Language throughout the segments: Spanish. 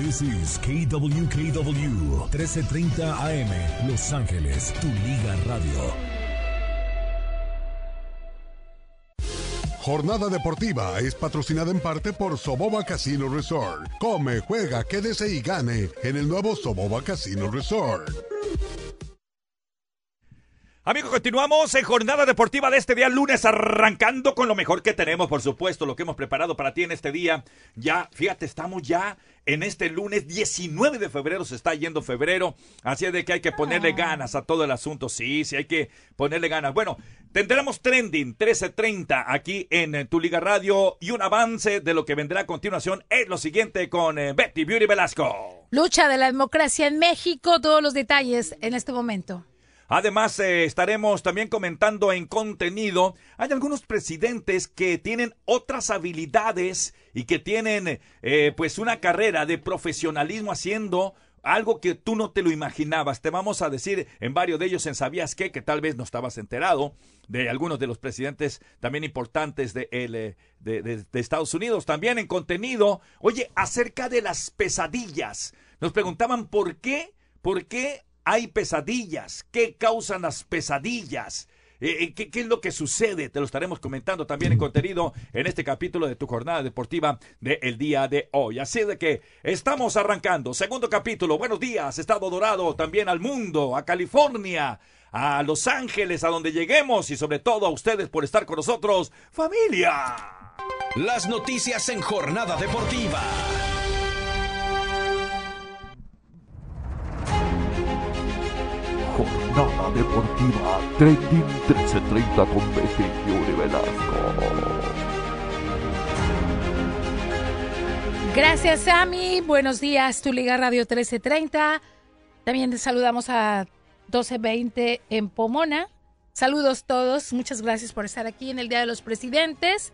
This is KWKW 1330 AM Los Ángeles, tu liga radio. Jornada deportiva es patrocinada en parte por Soboba Casino Resort. Come, juega, quédese y gane en el nuevo Soboba Casino Resort. Amigos, continuamos en jornada deportiva de este día lunes, arrancando con lo mejor que tenemos, por supuesto, lo que hemos preparado para ti en este día. Ya, fíjate, estamos ya en este lunes 19 de febrero, se está yendo febrero, así es de que hay que ponerle ganas a todo el asunto, sí, sí, hay que ponerle ganas. Bueno, tendremos trending 1330 aquí en Tu Liga Radio y un avance de lo que vendrá a continuación es lo siguiente con eh, Betty Beauty Velasco. Lucha de la democracia en México, todos los detalles en este momento. Además, eh, estaremos también comentando en contenido, hay algunos presidentes que tienen otras habilidades y que tienen eh, pues una carrera de profesionalismo haciendo algo que tú no te lo imaginabas. Te vamos a decir en varios de ellos en Sabías qué, que tal vez no estabas enterado de algunos de los presidentes también importantes de, eh, de, de Estados Unidos. También en contenido, oye, acerca de las pesadillas. Nos preguntaban por qué, por qué hay pesadillas, qué causan las pesadillas. Eh, eh, ¿qué, es lo que sucede? Te lo estaremos comentando también en contenido en este capítulo de tu jornada deportiva del día de hoy. Así de que estamos arrancando. Segundo capítulo. Buenos días, Estado Dorado, también al mundo, a California, a Los Ángeles, a donde lleguemos y sobre todo a ustedes por estar con nosotros. ¡Familia! Las noticias en jornada deportiva. Jornada Deportiva Trending 1330 con Betty Yuri Velasco. Gracias, Sammy. Buenos días, tu Liga Radio 1330. También te saludamos a 1220 en Pomona. Saludos todos. Muchas gracias por estar aquí en el Día de los Presidentes.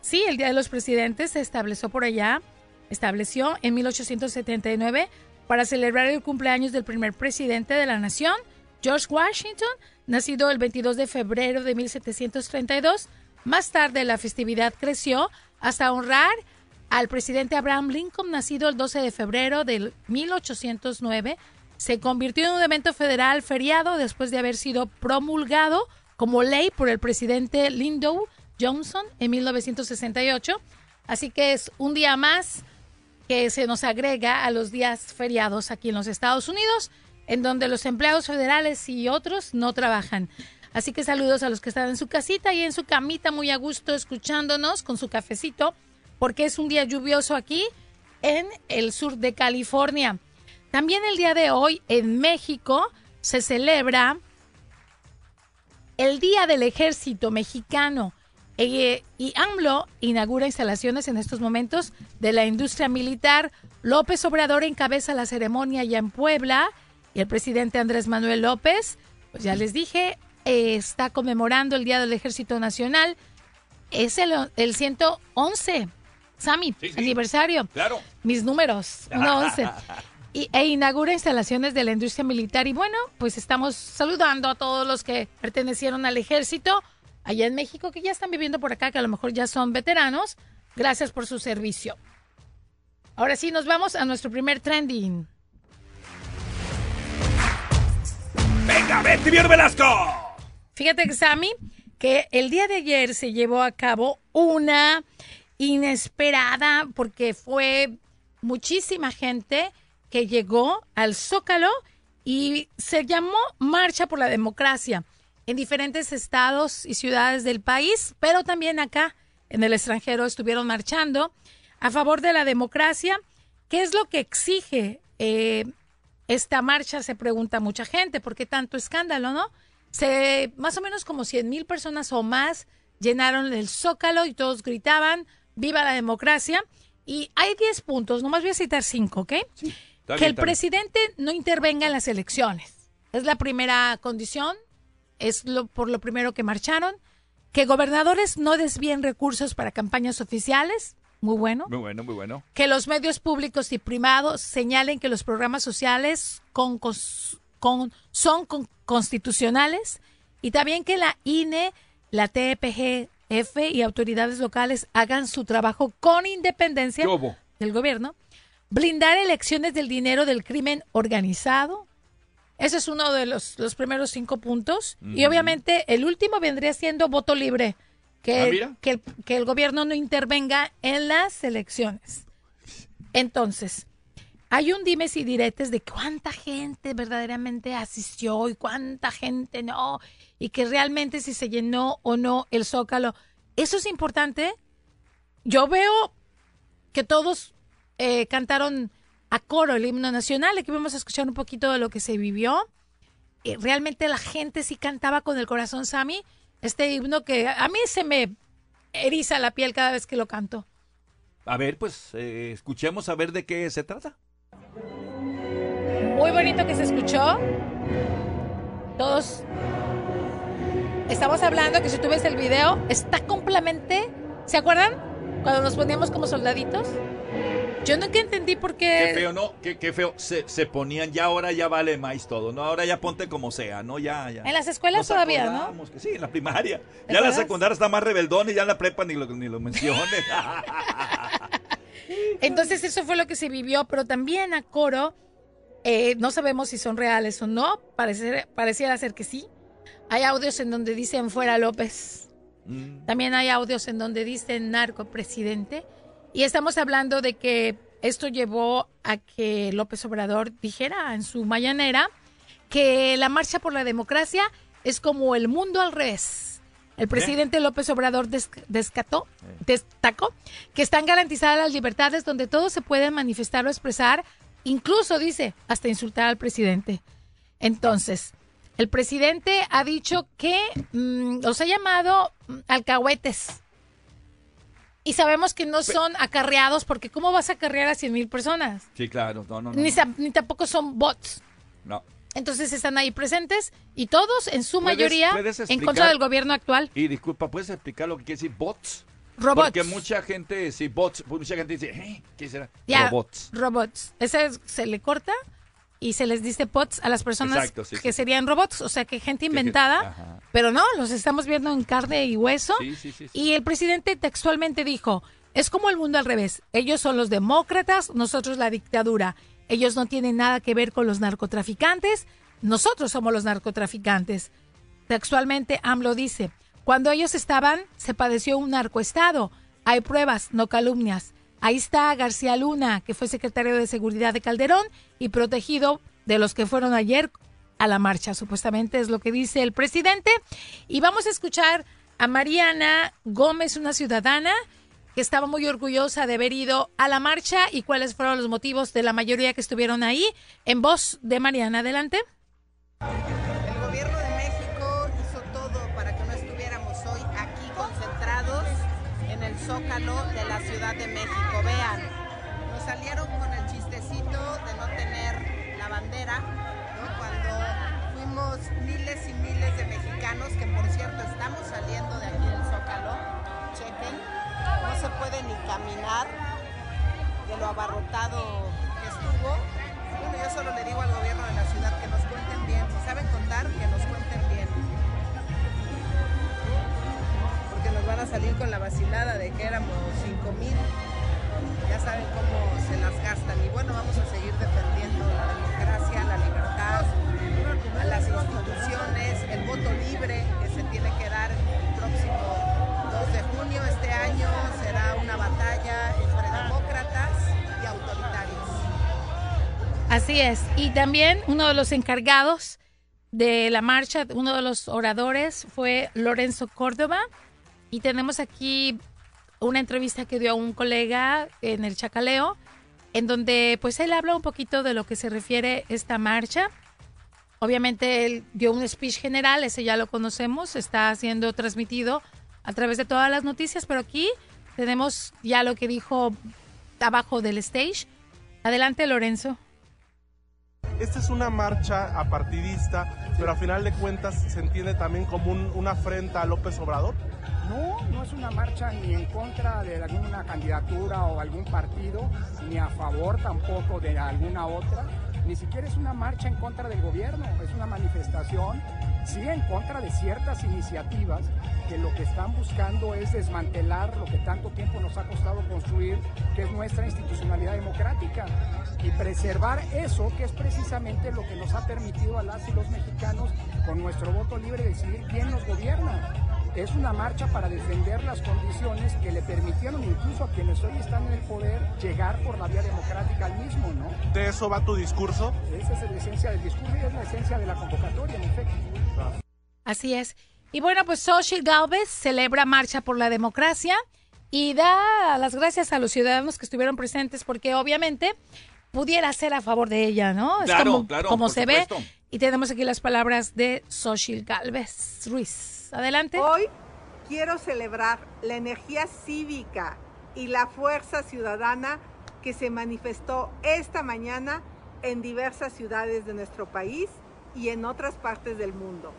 Sí, el Día de los Presidentes se estableció por allá. Estableció en 1879 para celebrar el cumpleaños del primer presidente de la nación, George Washington, nacido el 22 de febrero de 1732. Más tarde la festividad creció hasta honrar al presidente Abraham Lincoln, nacido el 12 de febrero de 1809. Se convirtió en un evento federal feriado después de haber sido promulgado como ley por el presidente Lyndon Johnson en 1968. Así que es un día más que se nos agrega a los días feriados aquí en los Estados Unidos en donde los empleados federales y otros no trabajan. Así que saludos a los que están en su casita y en su camita muy a gusto escuchándonos con su cafecito, porque es un día lluvioso aquí en el sur de California. También el día de hoy en México se celebra el Día del Ejército Mexicano. Eh, y AMLO inaugura instalaciones en estos momentos de la industria militar. López Obrador encabeza la ceremonia ya en Puebla y el presidente Andrés Manuel López, pues ya les dije, está conmemorando el Día del Ejército Nacional. Es el, el 111, Sami, aniversario. Claro. Mis números, 111. y, e inaugura instalaciones de la industria militar. Y bueno, pues estamos saludando a todos los que pertenecieron al ejército allá en México, que ya están viviendo por acá, que a lo mejor ya son veteranos. Gracias por su servicio. Ahora sí, nos vamos a nuestro primer trending. ¡Venga, Velasco! Fíjate, Sammy, que el día de ayer se llevó a cabo una inesperada, porque fue muchísima gente que llegó al Zócalo y se llamó Marcha por la Democracia en diferentes estados y ciudades del país, pero también acá en el extranjero estuvieron marchando a favor de la democracia. ¿Qué es lo que exige eh, esta marcha se pregunta mucha gente, ¿por qué tanto escándalo, no? Se, más o menos como 100 mil personas o más llenaron el zócalo y todos gritaban, viva la democracia. Y hay 10 puntos, nomás voy a citar 5, ¿ok? que el presidente no intervenga en las elecciones. Es la primera condición, es lo, por lo primero que marcharon. Que gobernadores no desvíen recursos para campañas oficiales, muy bueno. Muy bueno, muy bueno. Que los medios públicos y privados señalen que los programas sociales con, son constitucionales y también que la INE, la TPGF y autoridades locales hagan su trabajo con independencia del gobierno. blindar elecciones del dinero del crimen organizado. Ese es uno de los, los primeros cinco puntos. Y obviamente el último vendría siendo voto libre, que, Ah, que, el, que el gobierno no intervenga en las elecciones. Entonces, hay un dimes y diretes de cuánta gente verdaderamente asistió y cuánta gente no, y que realmente si se llenó o no el zócalo. Eso es importante. Yo veo que todos eh, cantaron a coro el himno nacional. Aquí vamos a escuchar un poquito de lo que se vivió. Y realmente la gente sí cantaba con el corazón, Sammy. Este himno que a mí se me eriza la piel cada vez que lo canto. A ver, pues eh, escuchemos a ver de qué se trata. Muy bonito que se escuchó. Todos estamos hablando que si tú ves el video, está completamente. ¿Se acuerdan? Cuando nos poníamos como soldaditos. Yo nunca entendí por qué. Qué feo, ¿no? Qué, qué feo. Se, se ponían, ya ahora ya vale más todo, ¿no? Ahora ya ponte como sea, ¿no? Ya, ya. En las escuelas Nos todavía, ¿no? que sí, en la primaria. ¿Te Ya la secundaria está más rebeldón y ya en la prepa ni lo, ni lo menciones. Entonces eso fue lo que se vivió, pero también a coro, eh, no sabemos si son reales o no, parecer- pareciera ser que sí. Hay audios en donde dicen fuera López, Mm, también hay audios en donde dicen narco presidente, y estamos hablando de que esto llevó a que López Obrador dijera en su mañanera que la marcha por la democracia es como el mundo al revés. El presidente López Obrador des- descató, destacó que están garantizadas las libertades donde todos se pueden manifestar o expresar, incluso dice, hasta insultar al presidente. Entonces, el presidente ha dicho que mm, los ha llamado mm, alcahuetes. Y sabemos que no son acarreados porque ¿cómo vas a acarrear a 100 mil personas? sí, claro. No, no, no. Ni, tampoco son bots. no. Entonces están ahí presentes y todos en su ¿Puedes- mayoría puedes en contra del gobierno actual. Y disculpa, ¿puedes explicar lo que quiere decir bots? Robots. Porque mucha gente, sí, bots, mucha gente dice, "Eh, ¿qué será? Ya, Robots. Robots. Ese es- se le corta y se les dice bots a las personas Exacto, sí, que sí. serían robots, o sea que gente inventada, ajá. pero no, los estamos viendo en carne y hueso. Sí. Y el presidente textualmente dijo, es como el mundo al revés, ellos son los demócratas, nosotros la dictadura, ellos no tienen nada que ver con los narcotraficantes, nosotros somos los narcotraficantes. Textualmente AMLO dice, cuando ellos estaban se padeció un narcoestado, hay pruebas, no calumnias. Ahí está García Luna, que fue secretario de Seguridad de Calderón y protegido de los que fueron ayer a la marcha, supuestamente es lo que dice el presidente. Y vamos a escuchar a Mariana Gómez, una ciudadana que estaba muy orgullosa de haber ido a la marcha y cuáles fueron los motivos de la mayoría que estuvieron ahí. En voz de Mariana, adelante. Zócalo de la Ciudad de México. Vean, nos salieron con el chistecito de no tener la bandera, ¿no? cuando fuimos miles y miles de mexicanos, que por cierto estamos saliendo de aquí del zócalo, chequen, no se puede ni caminar de lo abarrotado que estuvo. Bueno, yo solo le digo al gobierno de la ciudad que salir con la vacilada de que éramos 5 mil. Ya saben cómo se las gastan. Y bueno, vamos a seguir defendiendo la democracia, la libertad, a las instituciones, el voto libre que se tiene que dar el próximo 2 de junio. Este año será una batalla entre demócratas y autoritarios. Así es. Y también uno de los encargados de la marcha, uno de los oradores fue Lorenzo Córdoba. Y tenemos aquí una entrevista que dio a un colega en el Chacaleo, en donde pues él habla un poquito de lo que se refiere esta marcha. Obviamente él dio un speech general, ese ya lo conocemos, está siendo transmitido a través de todas las noticias, pero aquí tenemos ya lo que dijo abajo del stage. Adelante, Lorenzo. Esta es una marcha apartidista, pero a final de cuentas se entiende también como un- una afrenta a López Obrador. No, no es una marcha ni en contra de alguna candidatura o algún partido, ni a favor tampoco de alguna otra. Ni siquiera es una marcha en contra del gobierno, es una manifestación sí en contra de ciertas iniciativas que lo que están buscando es desmantelar lo que tanto tiempo nos ha costado construir, que es nuestra institucionalidad democrática, y preservar eso, que es precisamente lo que nos ha permitido a las y los mexicanos, con nuestro voto libre, decidir quién nos gobierna. Es una marcha para defender las condiciones que le permitieron incluso a quienes hoy están en el poder llegar por la vía democrática al mismo, ¿no? ¿De eso va tu discurso? Esa es la esencia del discurso y es la esencia de la convocatoria, en efecto. Así es. Y bueno, pues Xochitl Galvez celebra Marcha por la Democracia y da las gracias a los ciudadanos que estuvieron presentes porque obviamente pudiera ser a favor de ella, ¿no? Es Claro, como, claro, como por se ve. supuesto. Y tenemos aquí las palabras de Xochitl Galvez Ruiz. Adelante. Hoy quiero celebrar la energía cívica y la fuerza ciudadana que se manifestó esta mañana en diversas ciudades de nuestro país y en otras partes del mundo.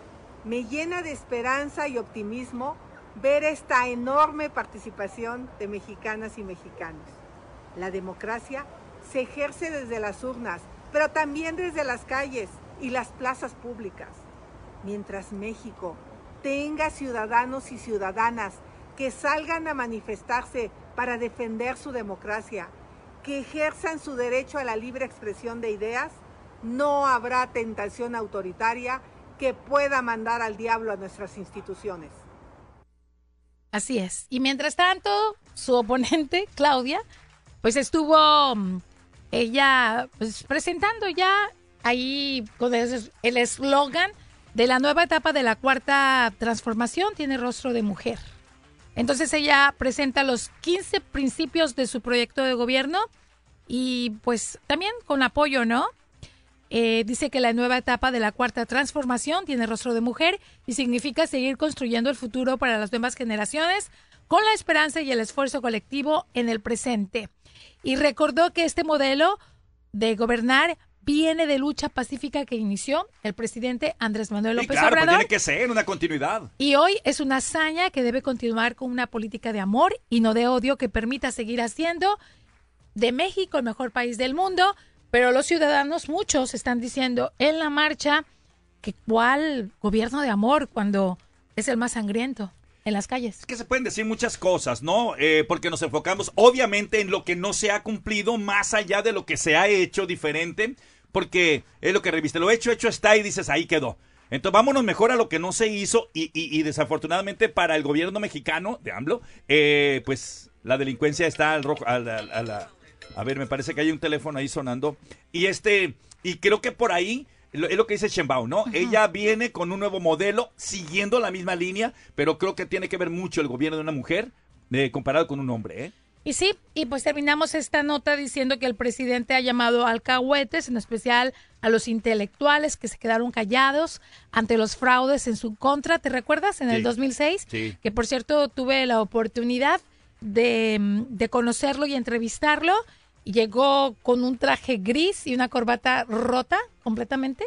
Me llena de esperanza y optimismo ver esta enorme participación de mexicanas y mexicanos. La democracia se ejerce desde las urnas, pero también desde las calles y las plazas públicas. Mientras México tenga ciudadanos y ciudadanas que salgan a manifestarse para defender su democracia, que ejerzan su derecho a la libre expresión de ideas, no habrá tentación autoritaria que pueda mandar al diablo a nuestras instituciones. Así es. Y mientras tanto, su oponente, Claudia, pues estuvo mm, ella pues, presentando ya ahí con el el eslogan de la nueva etapa de la cuarta transformación, tiene rostro de mujer. Entonces ella presenta los 15 principios de su proyecto de gobierno y pues también con apoyo, ¿no? Eh, dice que la nueva etapa de la cuarta transformación tiene rostro de mujer y significa seguir construyendo el futuro para las nuevas generaciones con la esperanza y el esfuerzo colectivo en el presente. Y recordó que este modelo de gobernar viene de lucha pacífica que inició el presidente Andrés Manuel López claro, pues tiene que ser una continuidad. Y hoy es una hazaña que debe continuar con una política de amor y no de odio que permita seguir haciendo de México el mejor país del mundo. Pero los ciudadanos, muchos, están diciendo en la marcha que cuál gobierno de amor cuando es el más sangriento en las calles. Es que se pueden decir muchas cosas, ¿no? Eh, porque nos enfocamos obviamente en lo que no se ha cumplido más allá de lo que se ha hecho diferente, porque es lo que reviste, lo hecho, hecho está y dices, ahí quedó. Entonces vámonos mejor a lo que no se hizo y, y- y desafortunadamente para el gobierno mexicano de AMLO, eh, pues la delincuencia está al rojo, a la, a la- a ver, me parece que hay un teléfono ahí sonando y este, y creo que por ahí es lo que dice Shenbao, ¿no? Ella viene con un nuevo modelo, siguiendo la misma línea, pero creo que tiene que ver mucho el gobierno de una mujer eh, comparado con un hombre, ¿eh? Y sí, y pues terminamos esta nota diciendo que el presidente ha llamado a alcahuetes, en especial a los intelectuales que se quedaron callados ante los fraudes en su contra. ¿Te recuerdas? En el Sí. 2006. Sí. Que por cierto tuve la oportunidad de, de conocerlo y entrevistarlo. Y llegó con un traje gris y una corbata rota completamente,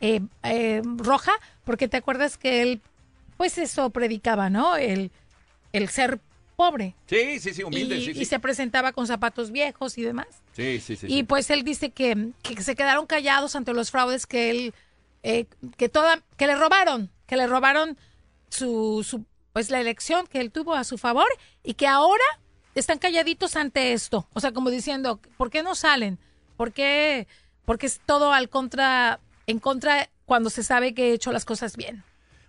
eh, eh, roja, porque te acuerdas que él, pues eso predicaba, ¿no? El, el ser pobre Sí, sí, sí, humilde, y, sí, y sí. se presentaba con zapatos viejos y demás. Sí, sí, sí. y sí. pues él dice que, que se quedaron callados ante los fraudes que él, eh, que toda, que le robaron, que le robaron su, su, pues la elección que él tuvo a su favor y que ahora están calladitos ante esto. O sea, como diciendo, ¿por qué no salen? ¿Por qué? Porque es todo al contra, en contra cuando se sabe que he hecho las cosas bien.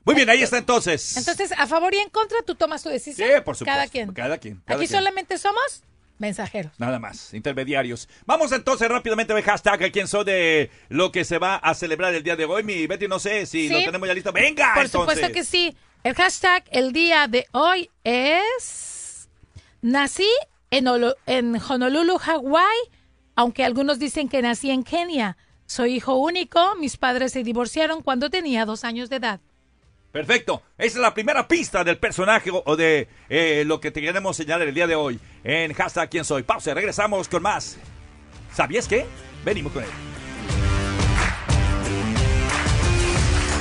Muy bien, ahí está entonces. Entonces, a favor y en contra, tú tomas tu decisión. Sí, por supuesto. Cada quien. Cada quien. cada Aquí quien. solamente somos mensajeros. Nada más, intermediarios. Vamos entonces rápidamente a ver hashtag a quién soy de lo que se va a celebrar el día de hoy. Mi Betty, no sé si Sí. lo tenemos ya listo. ¡Venga! Por entonces! supuesto que sí. El hashtag el día de hoy es nací en, Olo- en Honolulu, Hawái, aunque algunos dicen que nací en Kenia. Soy hijo único, mis padres se divorciaron cuando tenía dos años de edad. Perfecto. Esa es la primera pista del personaje o- de eh, lo que te queremos señalar el día de hoy en hashtag quién soy. Pausa, regresamos con más. ¿Sabías qué? Venimos con él.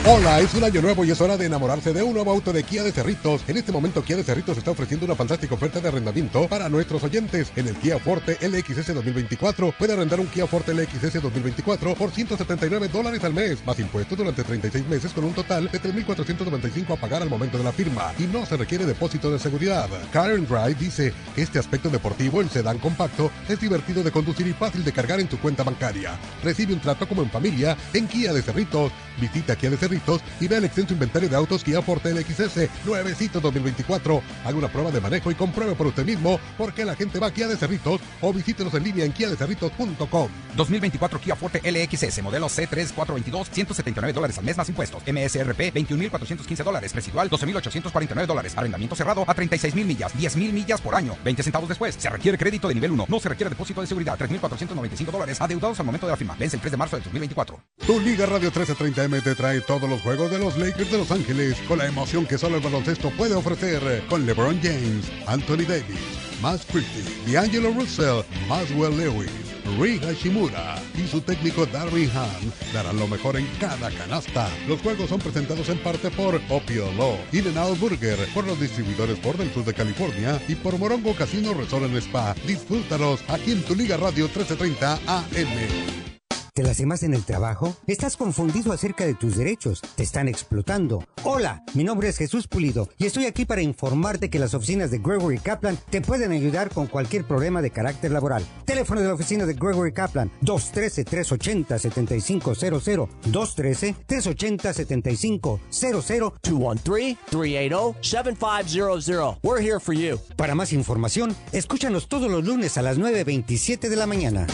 Hola, es un año nuevo y es hora de enamorarse de un nuevo auto de Kia de Cerritos. En este momento Kia de Cerritos está ofreciendo una fantástica oferta de arrendamiento para nuestros oyentes. En el Kia Forte LXS 2024 puede arrendar un Kia Forte LXS 2024 por 179 dólares al mes, más impuestos durante 36 meses con un total de 3.495 a pagar al momento de la firma y no se requiere depósito de seguridad. Karen Drive dice este aspecto deportivo, el sedán compacto, es divertido de conducir y fácil de cargar en tu cuenta bancaria. Recibe un trato como en familia en Kia de Cerritos. Visita Kia de Cerritos y vea el extenso inventario de autos Kia Forte LXS nuevecito 2024. Haga una prueba de manejo y compruebe por usted mismo por qué la gente va a Kia de Cerritos o visítenos en línea en kiadecerritos.com. 2024 Kia Forte LXS, modelo C3 422, 179 dólares al mes más impuestos. MSRP 21.415 dólares, residual 12.849 dólares. Arrendamiento cerrado a 36.000 millas, 10.000 millas por año. 20 centavos después. Se requiere crédito de nivel 1. No se requiere depósito de seguridad. 3.495 dólares adeudados al momento de la firma. Vence el 3 de marzo del 2024. Tu Liga Radio 1330M te trae todos los juegos de los Lakers de Los Ángeles con la emoción que solo el baloncesto puede ofrecer con LeBron James, Anthony Davis, Max Christie, D'Angelo Russell, Maswell Lewis, Ri Hashimura y su técnico Darwin Ham darán lo mejor en cada canasta. Los juegos son presentados en parte por Opio Law, In Out Burger, por los distribuidores por del sur de California y por Morongo Casino Resort en Spa. Disfrútalos aquí en tu Liga Radio 1330 AM. ¿Te las más en el trabajo? ¿Estás confundido acerca de tus derechos? ¿Te están explotando? Hola, mi nombre es Jesús Pulido y estoy aquí para informarte que las oficinas de Gregory Kaplan te pueden ayudar con cualquier problema de carácter laboral. Teléfono de la oficina de Gregory Kaplan 213-380-7500 213-380-7500 213-380-7500 We're here for you. Para más información, escúchanos todos los lunes a las 9.27 de la mañana.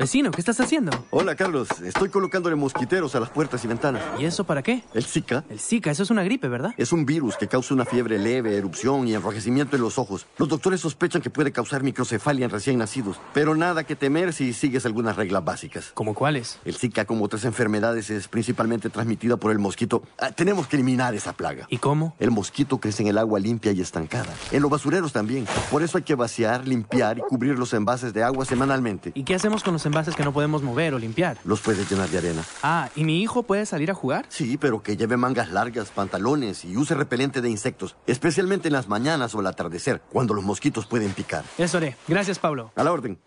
Vecino, ¿qué estás haciendo? Hola, Carlos. Estoy colocándole mosquiteros a las puertas y ventanas. ¿Y eso para qué? El Zika. El Zika, eso es una gripe, ¿verdad? Es un virus que causa una fiebre leve, erupción y enrojecimiento en los ojos. Los doctores sospechan que puede causar microcefalia en recién nacidos, pero nada que temer si sigues algunas reglas básicas. ¿Cómo cuáles? El Zika, como otras enfermedades, es principalmente transmitida por el mosquito. Ah, tenemos que eliminar esa plaga. ¿Y cómo? El mosquito crece en el agua limpia y estancada. En los basureros también. Por eso hay que vaciar, limpiar y cubrir los envases de agua semanalmente. ¿Y qué hacemos con los envases que no podemos mover o limpiar? Los puedes llenar de arena. Ah, ¿y mi hijo puede salir a jugar? Sí, pero que lleve mangas largas, pantalones y use repelente de insectos, especialmente en las mañanas o al atardecer, cuando los mosquitos pueden picar. Eso haré. Gracias, Pablo. A la orden.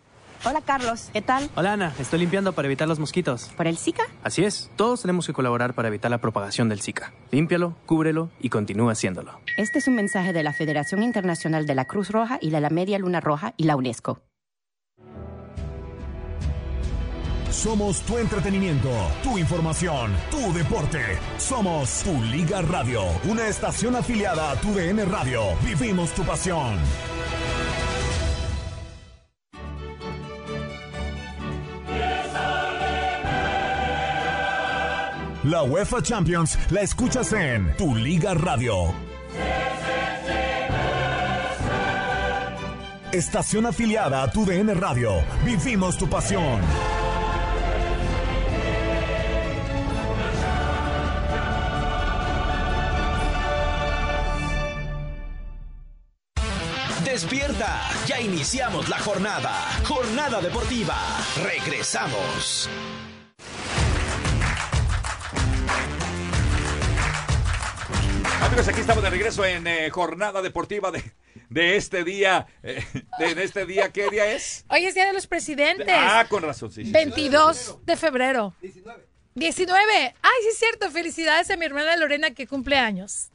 Hola Carlos, ¿qué tal? Hola Ana, estoy limpiando para evitar los mosquitos. ¿Por el Zika? Así es, todos tenemos que colaborar para evitar la propagación del Zika. Límpialo, cúbrelo y continúa haciéndolo. Este es un mensaje de la Federación Internacional de la Cruz Roja y de la Media Luna Roja y la UNESCO. Somos tu entretenimiento, tu información, tu deporte. Somos tu Liga Radio, una estación afiliada a tu DN Radio. Vivimos tu pasión. La UEFA Champions la escuchas en tu Liga Radio. Estación afiliada a tu DN Radio. Vivimos tu pasión. Despierta, ya iniciamos la jornada. Jornada deportiva. Regresamos. Amigos, aquí estamos de regreso en eh, jornada deportiva de, de este día. eh, de, de este día, ¿qué día es? Hoy es Día de los Presidentes. Ah, con razón, sí. sí, sí. 22 de febrero. 19. 19. Ay, sí es cierto. Felicidades a mi hermana Lorena que cumple años.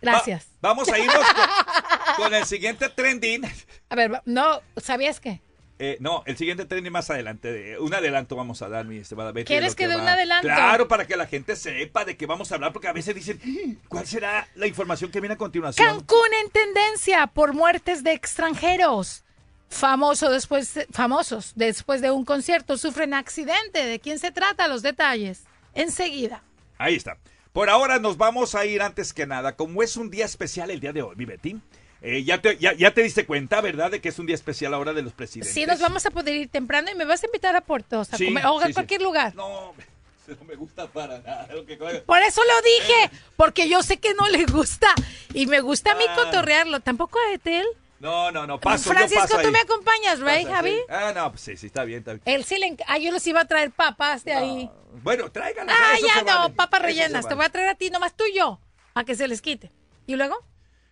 Gracias. Va- vamos a irnos con, con el siguiente trending. A ver, no, ¿sabías qué? Eh, no, el siguiente trending más adelante. eh, Un adelanto vamos a dar, mi estimada Betty. ¿Quieres que dé un adelanto? Claro, para que la gente sepa de qué vamos a hablar, porque a veces dicen, "Mm, ¿cuál será la información que viene a continuación? Cancún en tendencia por muertes de extranjeros. Famoso después, famosos después de un concierto sufren accidente. ¿De quién se trata? Los detalles. Enseguida. Ahí está. Por ahora nos vamos a ir antes que nada. Como es un día especial el día de hoy, mi Betty. Eh, ya, te, ya, ya te diste cuenta, ¿verdad? De que es un día especial ahora de los presidentes. Sí, nos vamos a poder ir temprano y me vas a invitar a Portos a Sí, comer o a sí, sí. cualquier lugar. No, no me gusta para nada. lo que- Por eso lo dije, porque yo sé que no le gusta y me gusta a mí Ah. cotorrearlo. Tampoco a Etel. No, no, no, paso, yo Francisco, paso tú ahí. me acompañas, right, Javi? sí. Ah, no, pues sí, sí, está bien, está bien. Él sí le... Ah, yo les iba a traer papas de ahí. Bueno, tráiganlas. Ah, ya no, vale. papas rellenas. Te voy a traer a ti, nomás tú y yo, a que se les quite. ¿Y luego?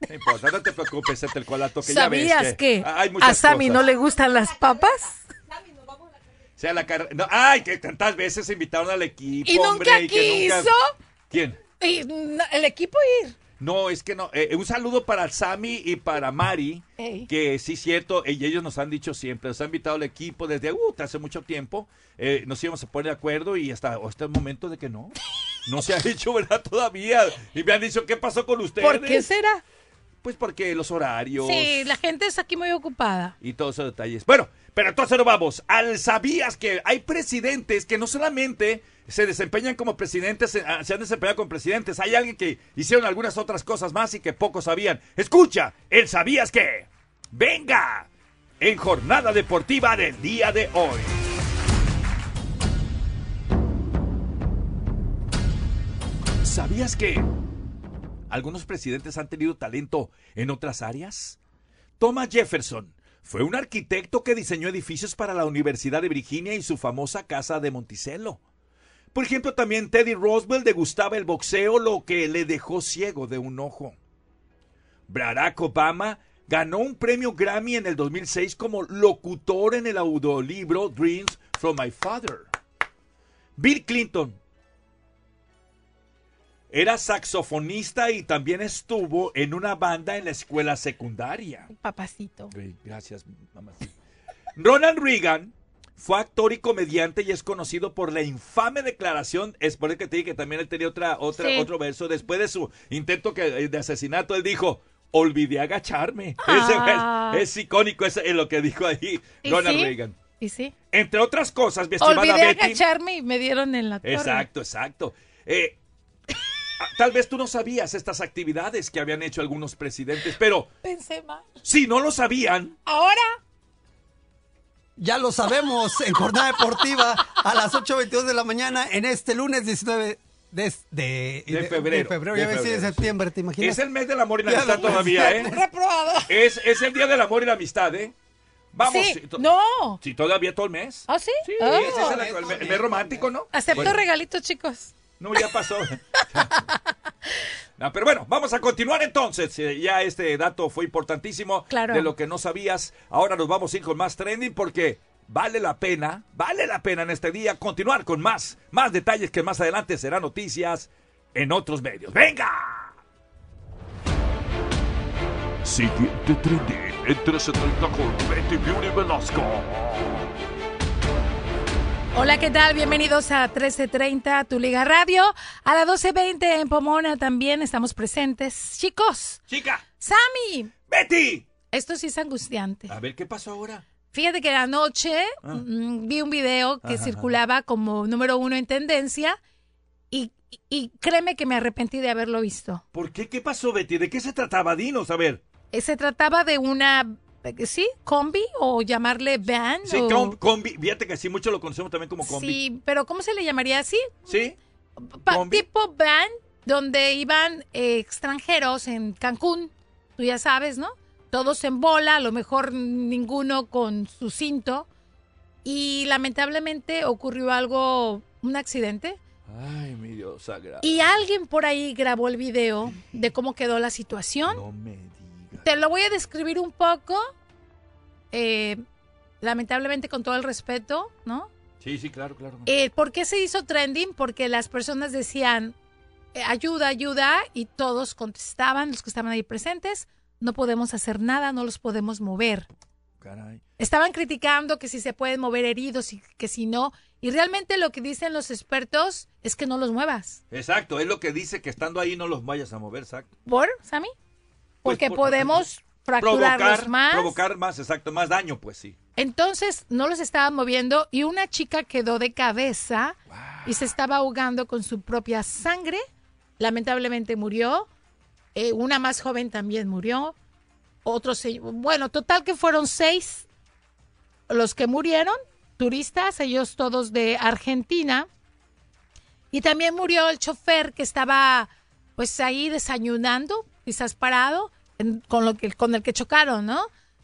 No importa, no te preocupes, el colato que ya ves ¿Sabías que, hay a Sammy cosas. no le gustan las papas? Sea la carrera. No, ay, que tantas veces invitaron al equipo, ¿Y nunca hombre, y que nunca- quiso? ¿Quién? Y, el equipo ir. No, es que no. Eh, un saludo para Sammy y para Mari, Ey. que sí cierto, y ellos nos han dicho siempre, nos han invitado al equipo desde uh, hace mucho tiempo, eh, nos íbamos a poner de acuerdo y hasta, hasta el momento de que no. No se ha hecho, ¿verdad? Todavía. Y me han dicho, ¿qué pasó con ustedes? ¿Por qué será? Pues porque los horarios Sí, la gente está aquí muy ocupada. y todos esos detalles. Bueno, pero entonces nos vamos. Al sabías que hay presidentes que no solamente se desempeñan como presidentes, se, ah, se han desempeñado como presidentes, hay alguien que hicieron algunas otras cosas más y que pocos sabían. Escucha, el sabías que. Venga, en jornada deportiva del día de hoy. ¿Sabías que algunos presidentes han tenido talento en otras áreas? Thomas Jefferson fue un arquitecto que diseñó edificios para la Universidad de Virginia y su famosa casa de Monticello. Por ejemplo, también Teddy Roosevelt le gustaba el boxeo, lo que le dejó ciego de un ojo. Barack Obama ganó un premio Grammy en el 2006 como locutor en el audiolibro Dreams from My Father. Bill Clinton era saxofonista y también estuvo en una banda en la escuela secundaria. Papacito. Gracias, mamacita. Ronald Reagan fue actor y comediante y es conocido por la infame declaración, es por el que te dije que también él tenía otra, otra, Sí. otro verso, después de su intento que, de asesinato, él dijo, olvidé agacharme. Ah. Ese es, es icónico, es lo que dijo ahí ¿Y Ronald sí? Reagan. ¿Y sí? Entre otras cosas, mi estimada Olvidé Betty. agacharme y me dieron en la torre. Exacto, exacto. Eh, tal vez tú no sabías estas actividades que habían hecho algunos presidentes, pero Pensé mal. si no lo sabían, Ahora, Ya lo sabemos en Jornada Deportiva a las 8.22 de la mañana en este lunes 19 de, de, De febrero, febrero, de ya ves de febrero, septiembre, ¿te imaginas? es el mes del amor y la amistad todavía. ¿eh? reprobado. Es, es el día del amor y la amistad, ¿eh? Vamos. Sí, si to- no. Si todavía todo el mes. ¿Ah, sí? Sí, Oh. ese es el, el mes- el mes romántico, ¿no? Acepto Bueno, regalitos, chicos. No, ya pasó. No, pero bueno, vamos a continuar entonces. Eh, Ya este dato fue importantísimo Claro. de lo que no sabías. Ahora nos vamos a ir con más trending porque vale la pena, vale la pena en este día continuar con más, más detalles que más adelante serán noticias en otros medios. ¡Venga! Siguiente trending en 1330 con Betty Beauty Velasco. Hola, ¿qué tal? Bienvenidos a 1330, tu Liga Radio. A las 12.20 en Pomona también estamos presentes. Chicos. Chica. Sammy. Betty. Esto sí es angustiante. A ver, ¿qué pasó ahora? Fíjate que anoche Ah. mm, vi un video que Ajá, circulaba como número uno en tendencia y, y- créeme que me arrepentí de haberlo visto. ¿Por qué? ¿Qué pasó, Betty? ¿De qué se trataba? Dinos, a ver. Eh, Se trataba de una, ¿sí? Combi o llamarle van. Sí, o- combi. Fíjate que sí, mucho lo conocemos también como combi. Sí, pero ¿cómo se le llamaría así? ¿Sí? Pa- Combi. tipo van, donde iban eh, extranjeros en Cancún, tú ya sabes, ¿no? Todos en bola, a lo mejor ninguno con su cinto. Y lamentablemente ocurrió algo, un accidente. Ay, mi Dios sagrado. Y alguien por ahí grabó el video de cómo quedó la situación. No me Te lo voy a describir un poco, eh, lamentablemente con todo el respeto, ¿no? Sí, sí, claro, claro. Eh, ¿Por qué se hizo trending? Porque las personas decían, eh, ayuda, ayuda, y todos contestaban, los que estaban ahí presentes, no podemos hacer nada, no los podemos mover. Caray. Estaban criticando que si se pueden mover heridos y que si no, y realmente lo que dicen los expertos es que no los muevas. Exacto, es lo que dice que estando ahí no los vayas a mover, exacto. ¿Por, Sammy? Pues Porque por- podemos fracturarlos Provocar, más. provocar más, exacto, más daño, pues sí. Entonces no los estaban moviendo y una chica quedó de cabeza y se estaba ahogando con su propia sangre. Lamentablemente murió. Eh, una más joven también murió. Otros, bueno, total que fueron seis los que murieron, turistas, ellos todos de Argentina. Y también murió el chofer que estaba pues ahí desayunando, quizás parado, en- con, lo que, con el que chocaron, ¿no?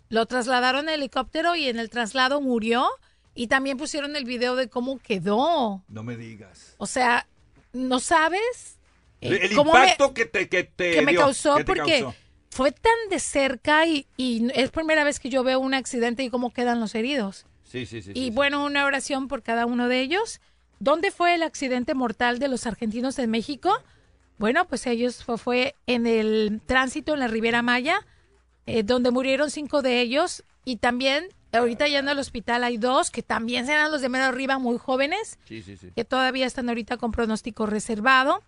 lo trasladaron en helicóptero y en el traslado murió. Y también pusieron el video de cómo quedó. No me digas. O sea, ¿no sabes? eh, el cómo me- impacto que te, que te que me dio, causó que te porque causó. fue tan de cerca y, y es primera vez que yo veo un accidente y cómo quedan los heridos. Sí, sí, sí. y sí, bueno, una oración por cada uno de ellos. ¿Dónde fue el accidente mortal de los argentinos en México? Bueno, pues ellos fue, fue en el tránsito en la Riviera Maya, eh, donde murieron cinco de ellos y también ahorita yendo al hospital hay dos que también serán los de mero arriba muy jóvenes Sí, sí, sí. que todavía están ahorita con pronóstico reservado.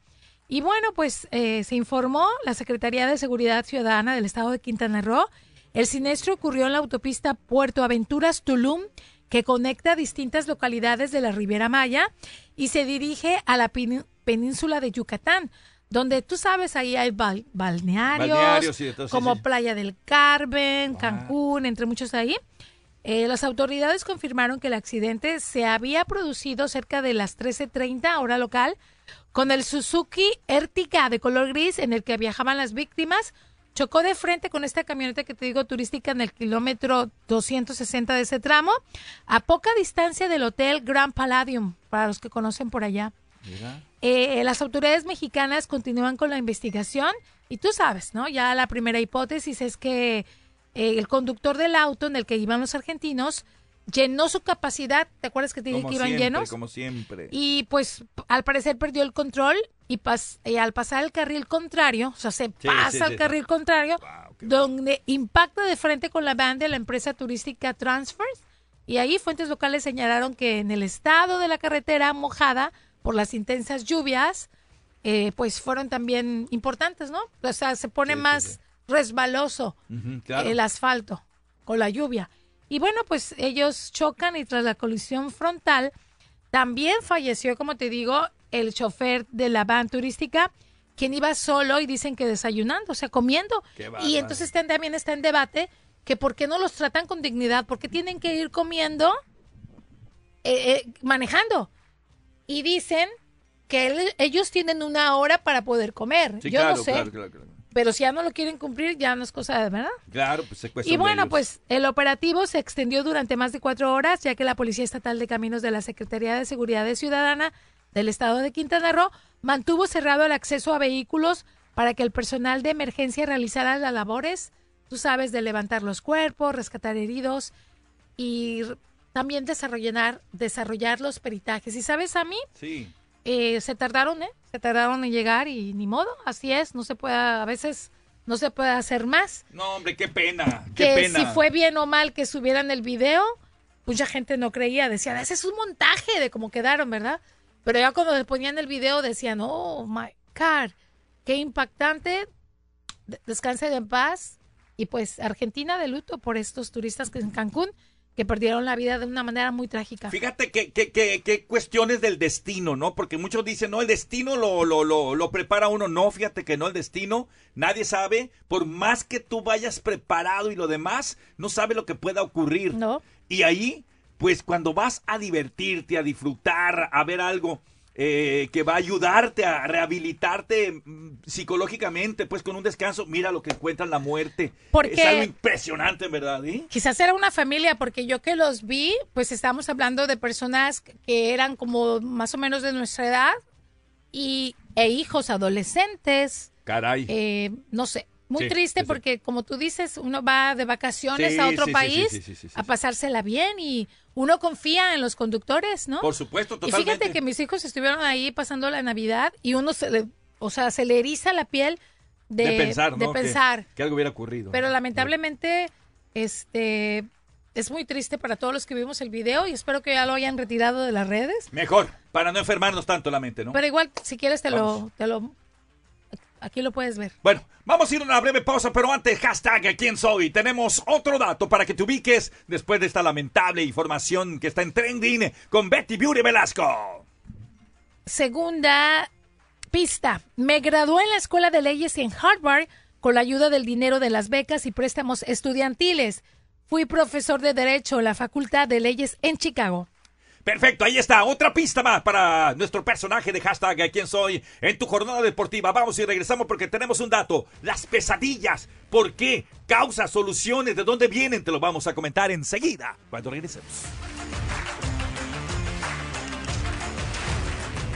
Y bueno, pues eh, se informó la Secretaría de Seguridad Ciudadana del Estado de Quintana Roo. El siniestro ocurrió en la autopista Puerto Aventuras Tulum, que conecta distintas localidades de la Riviera Maya y se dirige a la península de Yucatán, donde tú sabes, ahí hay bal- balnearios, como sí. Playa del Carmen, Cancún, entre muchos ahí. Eh, las autoridades confirmaron que el accidente se había producido cerca de las 13:30 hora local con el Suzuki Ertiga de color gris en el que viajaban las víctimas. Chocó de frente con esta camioneta que te digo turística en el kilómetro 260 de ese tramo, a poca distancia del hotel Grand Palladium, para los que conocen por allá. Eh, las autoridades mexicanas continúan con la investigación y tú sabes, ¿no? Ya la primera hipótesis es que eh, el conductor del auto en el que iban los argentinos llenó su capacidad, ¿te acuerdas que te dije Como que iban siempre, llenos? Como siempre. Y pues al parecer perdió el control y, pas- y al pasar el carril contrario, o sea, se Sí, pasa sí, al carril contrario, donde impacta de frente con la van de la empresa turística Transfers. Y ahí fuentes locales señalaron que en el estado de la carretera mojada por las intensas lluvias, eh, pues fueron también importantes, ¿no? O sea, se pone más resbaloso Ujú, claro. el asfalto con la lluvia. Y bueno, pues ellos chocan y tras la colisión frontal también falleció, como te digo, el chofer de la van turística, quien iba solo y dicen que desayunando, o sea, comiendo. Y entonces también está en debate que por qué no los tratan con dignidad, por qué tienen que ir comiendo, eh, eh, manejando. Y dicen que él- ellos tienen una hora para poder comer. Sí, Yo claro, no sé, claro, claro, claro. pero si ya no lo quieren cumplir, ya no es cosa de verdad. Claro, pues se cuestión Y de bueno, ellos. pues el operativo se extendió durante más de cuatro horas, ya que la Policía Estatal de Caminos de la Secretaría de Seguridad Ciudadana del Estado de Quintana Roo mantuvo cerrado el acceso a vehículos para que el personal de emergencia realizara las labores, tú sabes, de levantar los cuerpos, rescatar heridos y también desarrollar, desarrollar los peritajes. Y sabes, a mí Sí. eh, se tardaron, ¿eh? Se tardaron en llegar y ni modo, así es, no se puede, a veces no se puede hacer más No, hombre, qué pena. Qué que pena. si fue bien o mal que subieran el video, mucha gente no creía, decían, ese es un montaje de cómo quedaron, ¿verdad? Pero ya cuando le ponían el video decían, oh my God, qué impactante, de- descanse en paz. Y pues Argentina de luto por estos turistas que en Cancún que perdieron la vida de una manera muy trágica. Fíjate que, que, que, que cuestiones del destino, ¿no? Porque muchos dicen, no, el destino lo, lo, lo, lo prepara uno. No, fíjate que no, el destino, nadie sabe, por más que tú vayas preparado y lo demás, no sabe lo que pueda ocurrir. No. Y ahí, pues cuando vas a divertirte, a disfrutar, a ver algo eh, que va a ayudarte a rehabilitarte mm, psicológicamente, pues con un descanso, mira lo que encuentran la muerte. Porque- Es algo impresionante, ¿verdad? ¿eh? Quizás era una familia, porque yo que los vi, pues estamos hablando de personas que eran como más o menos de nuestra edad y, e hijos adolescentes, Caray. eh, no sé, muy Sí, triste sí, sí. porque como tú dices, uno va de vacaciones a otro país a pasársela bien y uno confía en los conductores, ¿no? Por supuesto, Y totalmente. fíjate que mis hijos estuvieron ahí pasando la Navidad y uno se le, o sea, se le eriza la piel de, de pensar, ¿no? Que- pensar. Que, algo hubiera ocurrido. Pero lamentablemente, este, es muy triste para todos los que vimos el video y espero que ya lo hayan retirado de las redes. Mejor, para no enfermarnos tanto la mente, ¿no? Pero igual, si quieres, te lo, te lo, aquí lo puedes ver. Bueno, vamos a ir a una breve pausa, pero antes, hashtag ¿Quién soy? Tenemos otro dato para que te ubiques después de esta lamentable información que está en trending con Betty Beauty Velasco. Segunda pista. Me gradué en la Escuela de Leyes en Harvard con la ayuda del dinero de las becas y préstamos estudiantiles. Fui profesor de Derecho en la Facultad de Leyes en Chicago. Perfecto, ahí está. Otra pista más para nuestro personaje de hashtag ¿Quién soy? En tu jornada deportiva. Vamos y regresamos porque tenemos un dato. Las pesadillas. ¿Por qué? Causas, soluciones, ¿de dónde vienen? Te lo vamos a comentar enseguida cuando regresemos.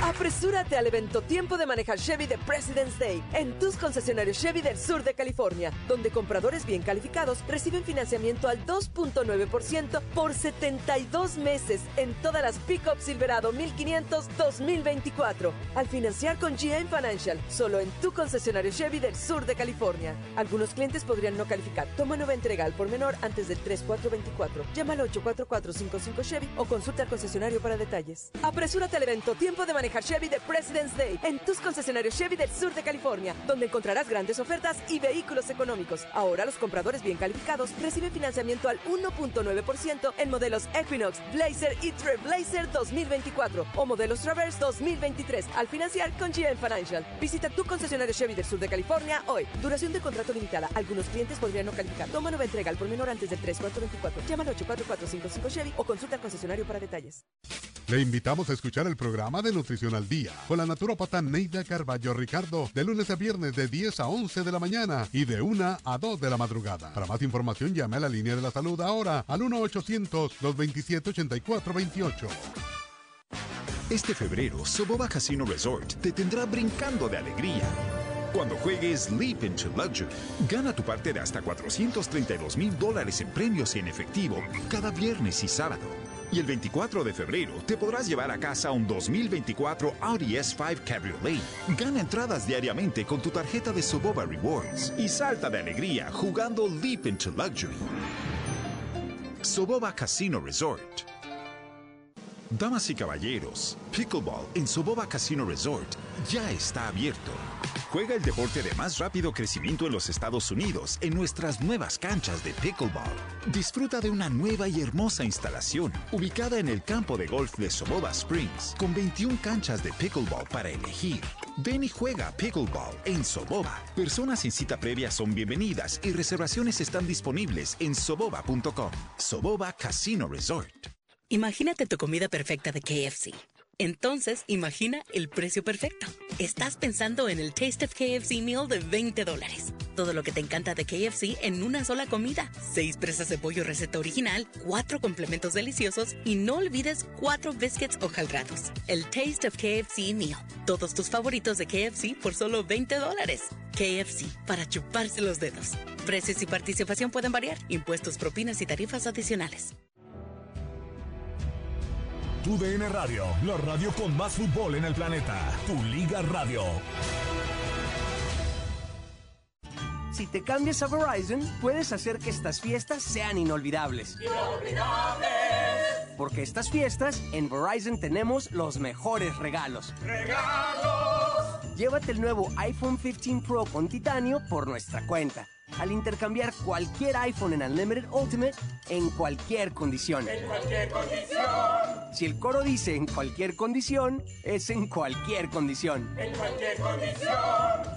Apresúrate al evento Tiempo de Manejar Chevy de President's Day en tus concesionarios Chevy del sur de California, donde compradores bien calificados reciben financiamiento al 2.9% por 72 meses en todas las Pickup Silverado 1500 2024. Al financiar con GM Financial, solo en tu concesionario Chevy del sur de California. Algunos clientes podrían no calificar. Toma nueva entrega al por menor antes del 3424. Llama al 84455 Chevy o consulta al concesionario para detalles. Apresúrate al evento Tiempo de Manejar Chevy de President's Day en tus concesionarios Chevy del sur de California, donde encontrarás grandes ofertas y vehículos económicos. Ahora los compradores bien calificados reciben financiamiento al 1.9% en modelos Equinox, Blazer y Trailblazer 2024 o modelos Traverse 2023 al financiar con GM Financial. Visita tu concesionario Chevy del sur de California hoy. Duración de contrato limitada. Algunos clientes podrían no calificar. Toma nueva entrega al por menor antes del 3424. Llama al 84455 Chevy o consulta al concesionario para detalles. Le invitamos a escuchar el programa de Nutrición al Día con la naturópata Neida Carballo Ricardo de lunes a viernes de 10 a 11 de la mañana y de 1 a 2 de la madrugada. Para más información llame a la línea de la salud ahora al 1-800-227-8428. Este febrero, Soboba Casino Resort te tendrá brincando de alegría. Cuando juegues Leap into Luxury, gana tu parte de hasta 432 mil dólares en premios y en efectivo cada viernes y sábado. Y el 24 de febrero te podrás llevar a casa un 2024 Audi S5 Cabriolet. Gana entradas diariamente con tu tarjeta de Soboba Rewards y salta de alegría jugando Leap into Luxury. Soboba Casino Resort. Damas y caballeros, Pickleball en Soboba Casino Resort ya está abierto. Juega el deporte de más rápido crecimiento en los Estados Unidos en nuestras nuevas canchas de Pickleball. Disfruta de una nueva y hermosa instalación ubicada en el campo de golf de Soboba Springs con 21 canchas de Pickleball para elegir. Ven y juega Pickleball en Soboba. Personas sin cita previa son bienvenidas y reservaciones están disponibles en soboba.com. Soboba Casino Resort. Imagínate tu comida perfecta de KFC. Entonces, imagina el precio perfecto. Estás pensando en el Taste of KFC Meal de 20 dólares. Todo lo que te encanta de KFC en una sola comida. Seis presas de pollo receta original, cuatro complementos deliciosos y no olvides cuatro biscuits hojaldраdos. El Taste of KFC Meal. Todos tus favoritos de KFC por solo 20 dólares. KFC, para chuparse los dedos. Precios y participación pueden variar. Impuestos, propinas y tarifas adicionales. Tu DN Radio, la radio con más fútbol en el planeta. Tu Liga Radio. Si te cambias a Verizon, puedes hacer que estas fiestas sean inolvidables. Porque estas fiestas, en Verizon tenemos los mejores regalos. ¡Regalos! Llévate el nuevo iPhone 15 Pro con titanio por nuestra cuenta. Al intercambiar cualquier iPhone en Unlimited Ultimate en cualquier condición. En cualquier condición. Si el coro dice en cualquier condición, es en cualquier condición. En cualquier condición.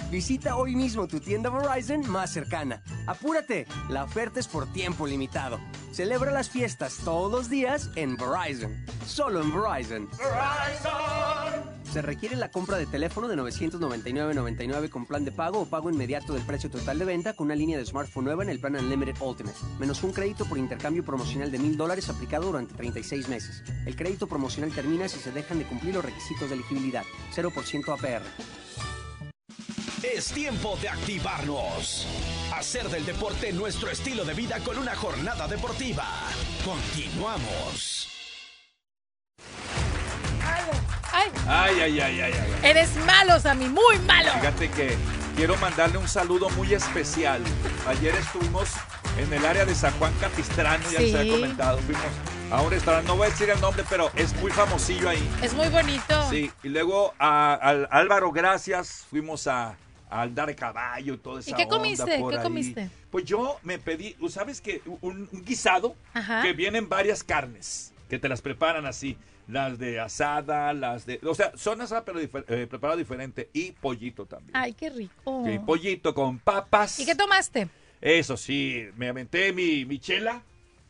Visita hoy mismo tu tienda Verizon más cercana. Apúrate, la oferta es por tiempo limitado. Celebra las fiestas todos los días en Verizon. Solo en Verizon. Verizon. Se requiere la compra de teléfono de 999.99 con plan de pago o pago inmediato del precio total de venta con una línea de smartphone nueva en el plan Unlimited Ultimate, menos un crédito por intercambio promocional de mil dólares aplicado durante 36 meses. El crédito promocional termina si se dejan de cumplir los requisitos de elegibilidad. 0% APR. Es tiempo de activarnos. Hacer del deporte nuestro estilo de vida con una jornada deportiva. Continuamos. Ay, Ay, ay, ay, ay, ay. eres malo, Sammy, muy malo. Fíjate que quiero mandarle un saludo muy especial. Ayer estuvimos en el área de San Juan Capistrano, ya Sí. les había comentado. Fuimos a un restaurante, no voy a decir el nombre, pero es muy famosillo ahí. Es muy bonito. Sí, y luego a, al Álvaro Gracias fuimos a, a andar de caballo y todo eso. ¿Y qué comiste? ¿Qué comiste? Pues yo me pedí, ¿tú ¿sabes qué? Un, un guisado Ajá. que vienen varias carnes, que te las preparan así. Las de asada, las de... O sea, son asadas pero difer- eh, preparado diferente. Y pollito también. Ay, qué rico. Sí, pollito con papas. ¿Y qué tomaste? Eso sí, me aventé mi, mi chela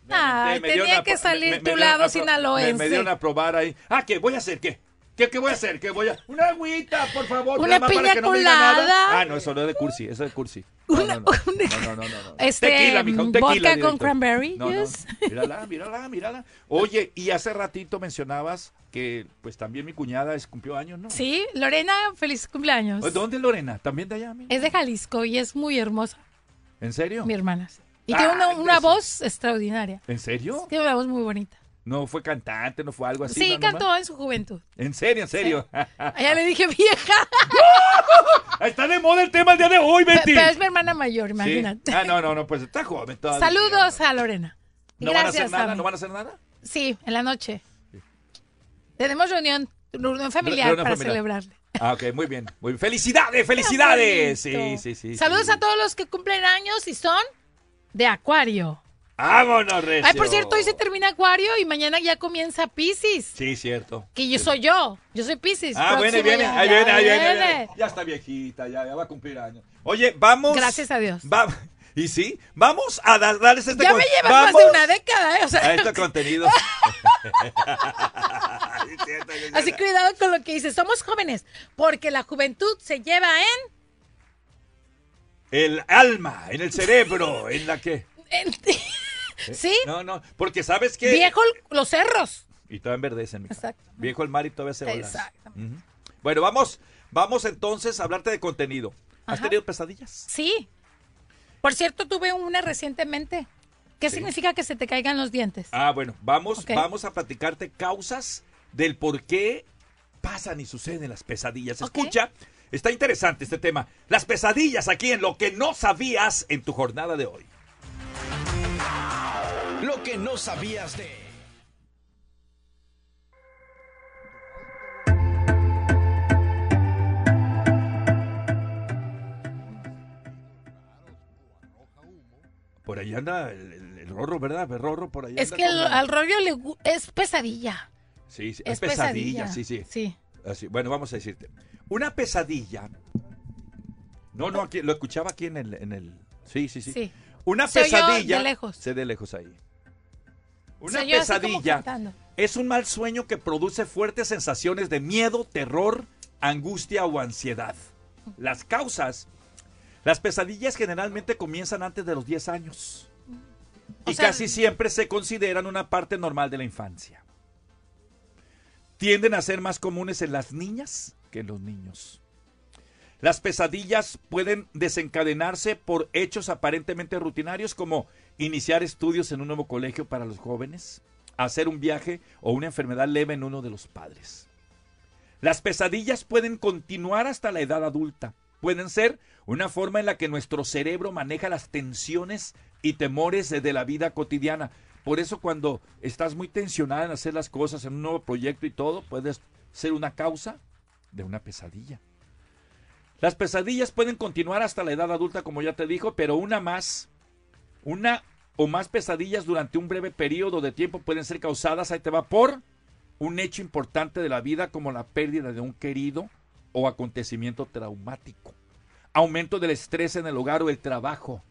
Ay, Me tenía que salir me- me tu dieron lado sinaloense. Me, me dieron a probar ahí. Ah, ¿qué? ¿Voy a hacer qué? ¿Qué, qué voy a hacer? ¿Qué voy a...? Una agüita, por favor. Una piña que no me diga nada. colada. Ah, no, eso no es de cursi, eso es de cursi. No, no, no, no, no, no, no, no. Este, Tequila, mija, un tequila vodka con cranberry No, no, juice. Mírala, mírala, mírala. Oye, y hace ratito mencionabas que pues también mi cuñada es, cumplió años, ¿no? Sí, Lorena, feliz cumpleaños. ¿Dónde Lorena? ¿También de allá? mira? Es de Jalisco y es muy hermosa, ¿En serio? mi hermana. sí. Y Ah, tiene una, una voz extraordinaria. ¿En serio? Tiene una voz muy bonita. No fue cantante, no fue algo así. Sí, nomás? cantó en su juventud. ¿En serio, en serio? Allá le dije vieja. Está de moda el tema el día de hoy, Betty. Pero es mi hermana mayor, Sí. imagínate. Ah, no, no, no, pues está joven todavía. Saludos a Lorena. ¿No van a hacer nada? ¿No van a hacer nada? Sí, en la noche. Tenemos reunión, reunión familiar Reunión para familiar. celebrarle. Ah, ok, muy bien. Muy bien. ¡Felicidades, felicidades! Sí, sí, sí. Saludos sí. a todos los que cumplen años y son de Acuario. ¡Vámonos, Recio! Ay, por cierto, hoy se termina Acuario y mañana ya comienza Pisces. Sí, cierto. Que yo soy yo. Yo soy Pisces. Ah, viene, viene, ya- ahí ya viene, ahí viene, viene. Ya está viejita, ya, ya va a cumplir años. Oye, vamos. Gracias a Dios. Va, y sí, vamos a dar- darles este Ya con- me llevas más de una década, ¿eh? O sea, A este contenido. así cuidado con lo que dices. Somos jóvenes, porque la juventud se lleva en... El alma, en el cerebro, en la que. en- ¿Sí? No, no, porque sabes que. Viejo el- los cerros. Y todavía enverdecen, mija. Exacto. Viejo el mar y todavía se olas. Exactamente. Ujú. Bueno, vamos, vamos entonces a hablarte de contenido. ¿Has Ajá. tenido pesadillas? Sí. Por cierto, tuve una recientemente. ¿Qué Sí. significa que se te caigan los dientes? Ah, bueno, vamos, Ok. vamos a platicarte causas del por qué pasan y suceden las pesadillas. Escucha, está interesante este tema. Las pesadillas aquí en lo que no sabías en tu jornada de hoy. Lo que no sabías de... Por ahí anda el, el- el rorro, ¿verdad? El rorro por ahí Es anda que el- al rollo le es pesadilla. Sí, sí, es es, pesadilla, pesadilla, sí, sí. sí. Así, bueno, vamos a decirte. Una pesadilla. No, no, aquí, lo escuchaba aquí en el, en el. Sí, sí, sí. Sí. Una Se oyó pesadilla. de lejos. Se de lejos ahí. Una pesadilla es un mal sueño que produce fuertes sensaciones de miedo, terror, angustia o ansiedad. Las causas. Las pesadillas generalmente comienzan antes de los 10 años. O Y sea- casi siempre se consideran una parte normal de la infancia. Tienden a ser más comunes en las niñas que en los niños. Las pesadillas pueden desencadenarse por hechos aparentemente rutinarios como iniciar estudios en un nuevo colegio para los jóvenes, hacer un viaje o una enfermedad leve en uno de los padres. Las pesadillas pueden continuar hasta la edad adulta. Pueden ser una forma en la que nuestro cerebro maneja las tensiones y temores de la vida cotidiana. Por eso cuando estás muy tensionada en hacer las cosas en un nuevo proyecto y todo, puedes ser una causa de una pesadilla. Las pesadillas pueden continuar hasta la edad adulta, como ya te dijo, pero una más, una o más pesadillas durante un breve periodo de tiempo pueden ser causadas, ahí te va, por un hecho importante de la vida como la pérdida de un querido o acontecimiento traumático, aumento del estrés en el hogar o el trabajo.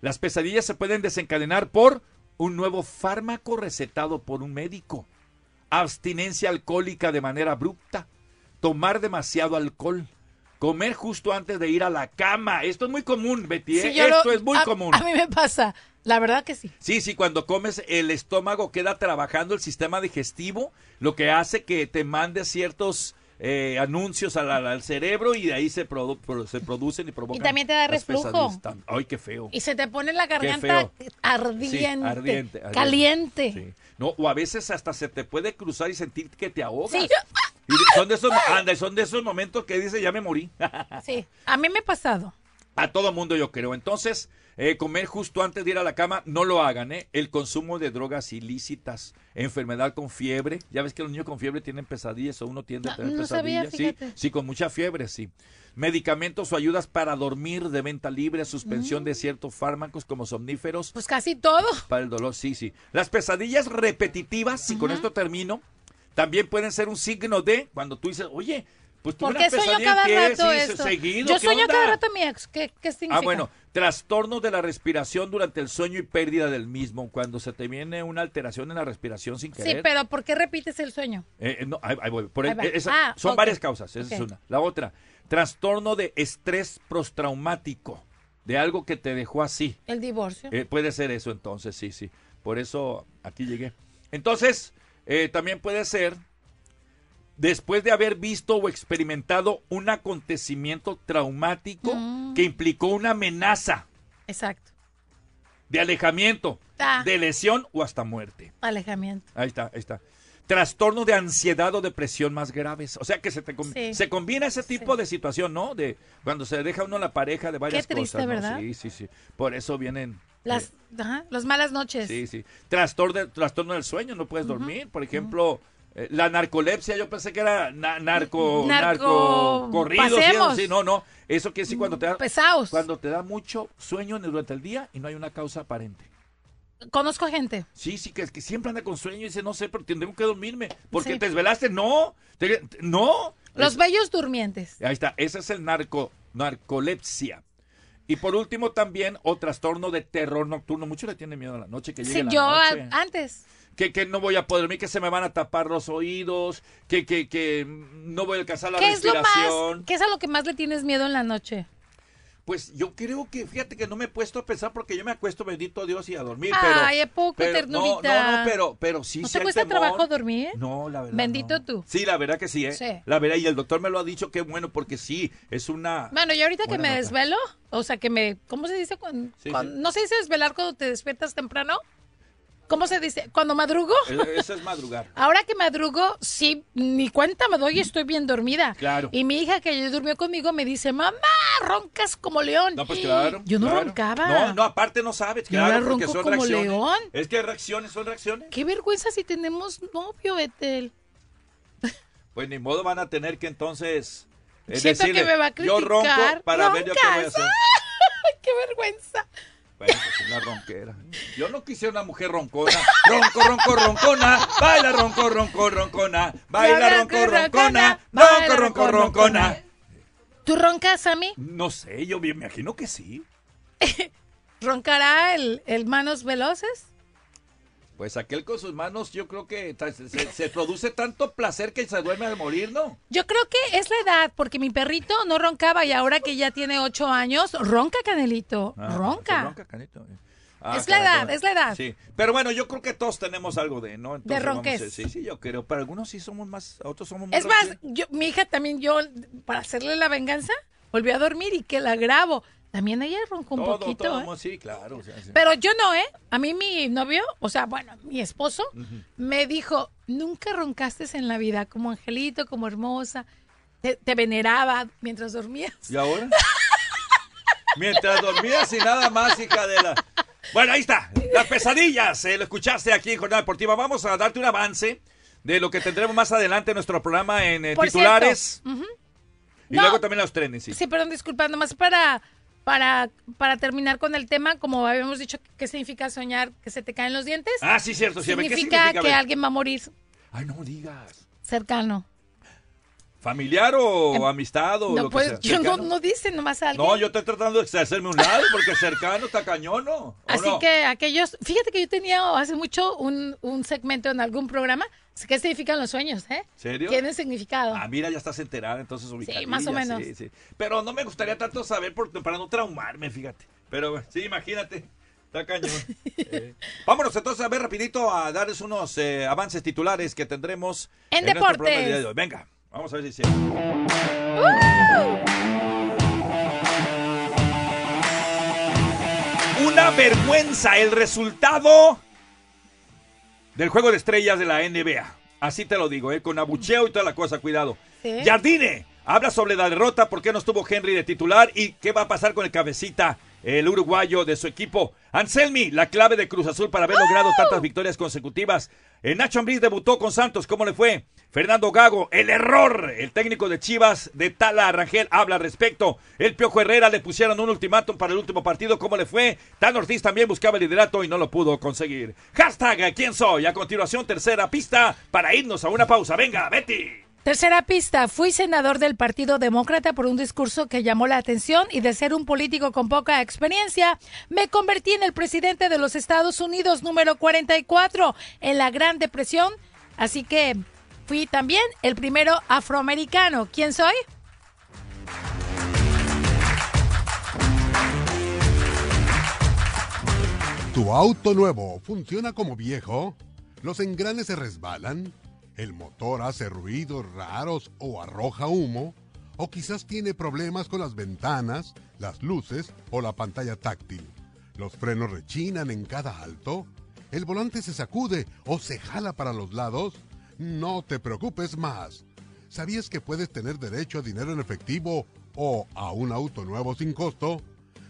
Las pesadillas se pueden desencadenar por un nuevo fármaco recetado por un médico, abstinencia alcohólica de manera abrupta, tomar demasiado alcohol, comer justo antes de ir a la cama. Esto es muy común, Betty. ¿eh? Sí, yo lo- Esto es muy a- común. A mí me pasa. La verdad que sí. Sí, sí, cuando comes el estómago queda trabajando el sistema digestivo, lo que hace que te mande ciertos eh, anuncios al, al- cerebro y de ahí se, produ- pro- se producen y provocan. Y también te da reflujo. Ay, qué feo. Y se te pone la garganta ardiente, Sí, ardiente, ardiente. caliente. Sí. No, o a veces hasta se te puede cruzar y sentir que te ahogas. Sí. Y son de esos, anda, son de esos momentos que dice ya me morí. Sí, a mí me ha pasado. A todo mundo yo creo. Entonces, eh, comer justo antes de ir a la cama, no lo hagan, ¿eh? El consumo de drogas ilícitas, enfermedad con fiebre. Ya ves que los niños con fiebre tienen pesadillas o uno tiende a tener no sabía, pesadillas. sí, sí, con mucha fiebre, sí. Medicamentos o ayudas para dormir de venta libre, suspensión de ciertos fármacos como somníferos. Mm. Pues casi todo. Para el dolor, sí, sí. Las pesadillas repetitivas, y con esto termino, también pueden ser un signo de cuando tú dices, oye, Pues tuve ¿Por una qué sueño pesadilla cada antier, rato sí, esto? seguido, Yo ¿qué sueño onda? cada rato a mi ex. ¿Qué, qué significa? Ah, bueno, trastorno de la respiración durante el sueño y pérdida del mismo. Cuando se te viene una alteración en la respiración sin querer. Sí, pero ¿por qué repites el sueño? Eh, no, ahí, ahí voy. Por Ahí el- va. esa- Ah, son varias causas, esa es una. La otra, trastorno de estrés postraumático, de algo que te dejó así. El divorcio. Eh, puede ser eso entonces, sí, sí. Por eso aquí llegué. Entonces, eh, también puede ser después de haber visto o experimentado un acontecimiento traumático Mm. que implicó una amenaza Exacto. de alejamiento, Ah. de lesión o hasta muerte. Alejamiento. Ahí está, ahí está. Trastorno de ansiedad o depresión más graves. O sea que se, te com- Sí. se combina ese tipo de situación, ¿no? De cuando se deja uno la pareja de varias Qué triste, cosas. ¿no? ¿verdad? Sí, sí, sí. Por eso vienen. Las, ajá, las malas noches. Sí, sí. Trastorno, de- trastorno del sueño, no puedes dormir. Por ejemplo, eh, la narcolepsia, yo pensé que era na- narco, Narco- narco corrido. Sí, sí, no, no. Eso quiere decir cuando te da, Pesados. cuando te da mucho sueño durante el día y no hay una causa aparente. Conozco gente. Sí, sí, que, que siempre anda con sueño y dice, no sé, pero tengo que dormirme. Porque Sí. te desvelaste. No, te- te- no. Los Es- bellos durmientes. Ahí está, ese es el narco, narcolepsia. Y por último también, o trastorno de terror nocturno. Muchos le tienen miedo a la noche, que llegue Sí, la yo a- noche. antes. Que, que no voy a poder dormir, que se me van a tapar los oídos, que, que, que no voy a alcanzar la ¿Qué es lo respiración. más, qué es a lo que más le tienes miedo en la noche? Pues yo creo que, fíjate que no me he puesto a pensar porque yo me acuesto, bendito Dios, y a dormir. Ay, pero, ¿a poco, pero- ternurita? No, no, no, pero, pero sí, ¿No sí te cuesta temor. trabajo dormir? No, la verdad. Bendito no. tú. Sí, la verdad que sí, ¿eh? Sí. La verdad, y el doctor me lo ha dicho, qué bueno, porque sí, es una... Bueno, y ahorita que me nota. desvelo, o sea, que me, ¿cómo se dice? Cuando, Sí, cuando- sí. ¿No se dice desvelar cuando te despiertas temprano? ¿Cómo se dice? ¿Cuando madrugo? Eso es madrugar. Ahora que madrugo, sí, ni cuenta me doy y estoy bien dormida. Claro. Y mi hija que durmió conmigo me dice, mamá, roncas como león. No, pues claro. Yo no claro. roncaba. No, no, aparte no sabes, Yo claro, porque ronco son como reacciones. león. Es que reacciones son reacciones. Qué vergüenza si tenemos novio, Betel. Pues ni modo van a tener que entonces eh, Siento que decirle, me va a yo ronco criticar. para ver yo qué voy a hacer. ¡Qué vergüenza! Bueno, pues una ronquera. Yo no quise una mujer roncona. Ronco, ronco, roncona. Baila ronco, ronco, roncona. Baila ronco, roncona. Ronco, ronco, roncona. ¿Tú roncas, Sammy? No sé, yo me imagino que sí. ¿Roncará el, el manos veloces? Pues aquel con sus manos, yo creo que se, se- produce tanto placer que se duerme al morir, ¿no? Yo creo que es la edad, porque mi perrito no roncaba y ahora que ya tiene ocho años, ronca, Canelito. Ah, ronca. ronca, canito. Ah, Es la edad, es la edad. Sí, pero bueno, yo creo que todos tenemos algo de, ¿no? Entonces, vamos ronquez. a- sí, sí, yo creo. Pero algunos sí somos más, otros somos muy Es más, yo, mi hija también, yo, para hacerle la venganza, volví a dormir y que la grabo. También ella roncó un Todo, poquito, todo, ¿eh? sí, claro. o sea, sí. Pero yo no, ¿eh? A mí mi novio, o sea, bueno, mi esposo, me dijo, nunca roncaste en la vida, como angelito, como hermosa. Te, te veneraba mientras dormías. ¿Y ahora? Mientras dormías y nada más, hija de la... Bueno, ahí está. Las pesadillas. eh, lo escuchaste aquí en Jornada Deportiva. Vamos a darte un avance de lo que tendremos más adelante en nuestro programa en eh, titulares. Y No. luego también los trenes, sí. Sí, perdón, disculpa, nomás para, para, para terminar con el tema, como habíamos dicho, ¿qué significa soñar que se te caen los dientes? Ah, sí, cierto. Sí, a ver, ¿qué significa, significa? Que alguien va a morir Ay, no digas. cercano. ¿Familiar o amistad o Em, No, lo que pues sea? yo no, no dice nomás a alguien. No, yo estoy tratando de hacerme un lado porque cercano está cañón, ¿no? ¿O Así no? que aquellos, fíjate que yo tenía hace mucho un, un segmento en algún programa, ¿qué significan los sueños, eh? ¿Serio? Tienen significado. Ah, mira, ya estás enterada, entonces ubicadilla, más o menos. Sí, sí. Pero no me gustaría tanto saber por- para no traumarme, fíjate. Pero sí, imagínate. Está cañón. Eh, Vámonos entonces a ver rapidito a darles unos eh, avances titulares que tendremos En deportes. programa el día de hoy. Venga, vamos a ver si es cierto. Una vergüenza el resultado del juego de estrellas de la NBA. Así te lo digo, ¿eh? con abucheo y toda la cosa, cuidado. Sí. Jardine habla sobre la derrota, por qué no estuvo Henry de titular y qué va a pasar con el cabecita, el uruguayo de su equipo. Anselmi, la clave de Cruz Azul para haber logrado tantas victorias consecutivas. El Nacho Ambriz debutó con Santos, ¿cómo le fue? Fernando Gago, el error. El técnico de Chivas de Tala Rangel habla al respecto. El Piojo Herrera le pusieron un ultimátum para el último partido, ¿cómo le fue? Tan Ortiz también buscaba el liderato y no lo pudo conseguir. Hashtag ¿Quién soy? A continuación, tercera pista para irnos a una pausa. Venga, Betty. Tercera pista, fui senador del Partido Demócrata por un discurso que llamó la atención y de ser un político con poca experiencia, me convertí en el presidente de los Estados Unidos número 44 en la Gran Depresión, así que fui también el primero afroamericano. ¿Quién soy? ¿Tu auto nuevo funciona como viejo? ¿Los engranes se resbalan? ¿El motor hace ruidos raros o arroja humo? ¿O quizás tiene problemas con las ventanas, las luces o la pantalla táctil? ¿Los frenos rechinan en cada alto? ¿El volante se sacude o se jala para los lados? No te preocupes más. ¿Sabías que puedes tener derecho a dinero en efectivo o a un auto nuevo sin costo?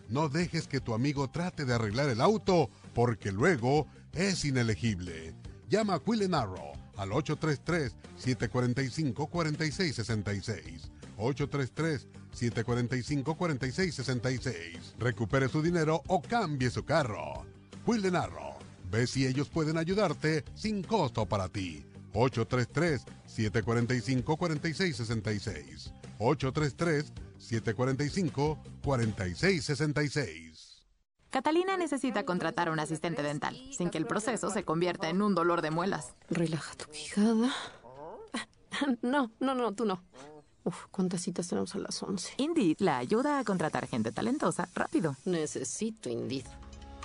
No dejes que tu amigo trate de arreglar el auto porque luego es inelegible. Llama a Quill Arrow al 833-745-4666. 833-745-4666. Recupere su dinero o cambie su carro. Quill Arrow. Ve si ellos pueden ayudarte sin costo para ti. 833-745-4666. 833-745-4666. Catalina necesita contratar a un asistente dental, sin que el proceso se convierta en un dolor de muelas. Relaja tu quijada. No, no, no, tú no. Uf, ¿cuántas citas tenemos a las 11? Indeed la ayuda a contratar gente talentosa rápido. Necesito Indeed.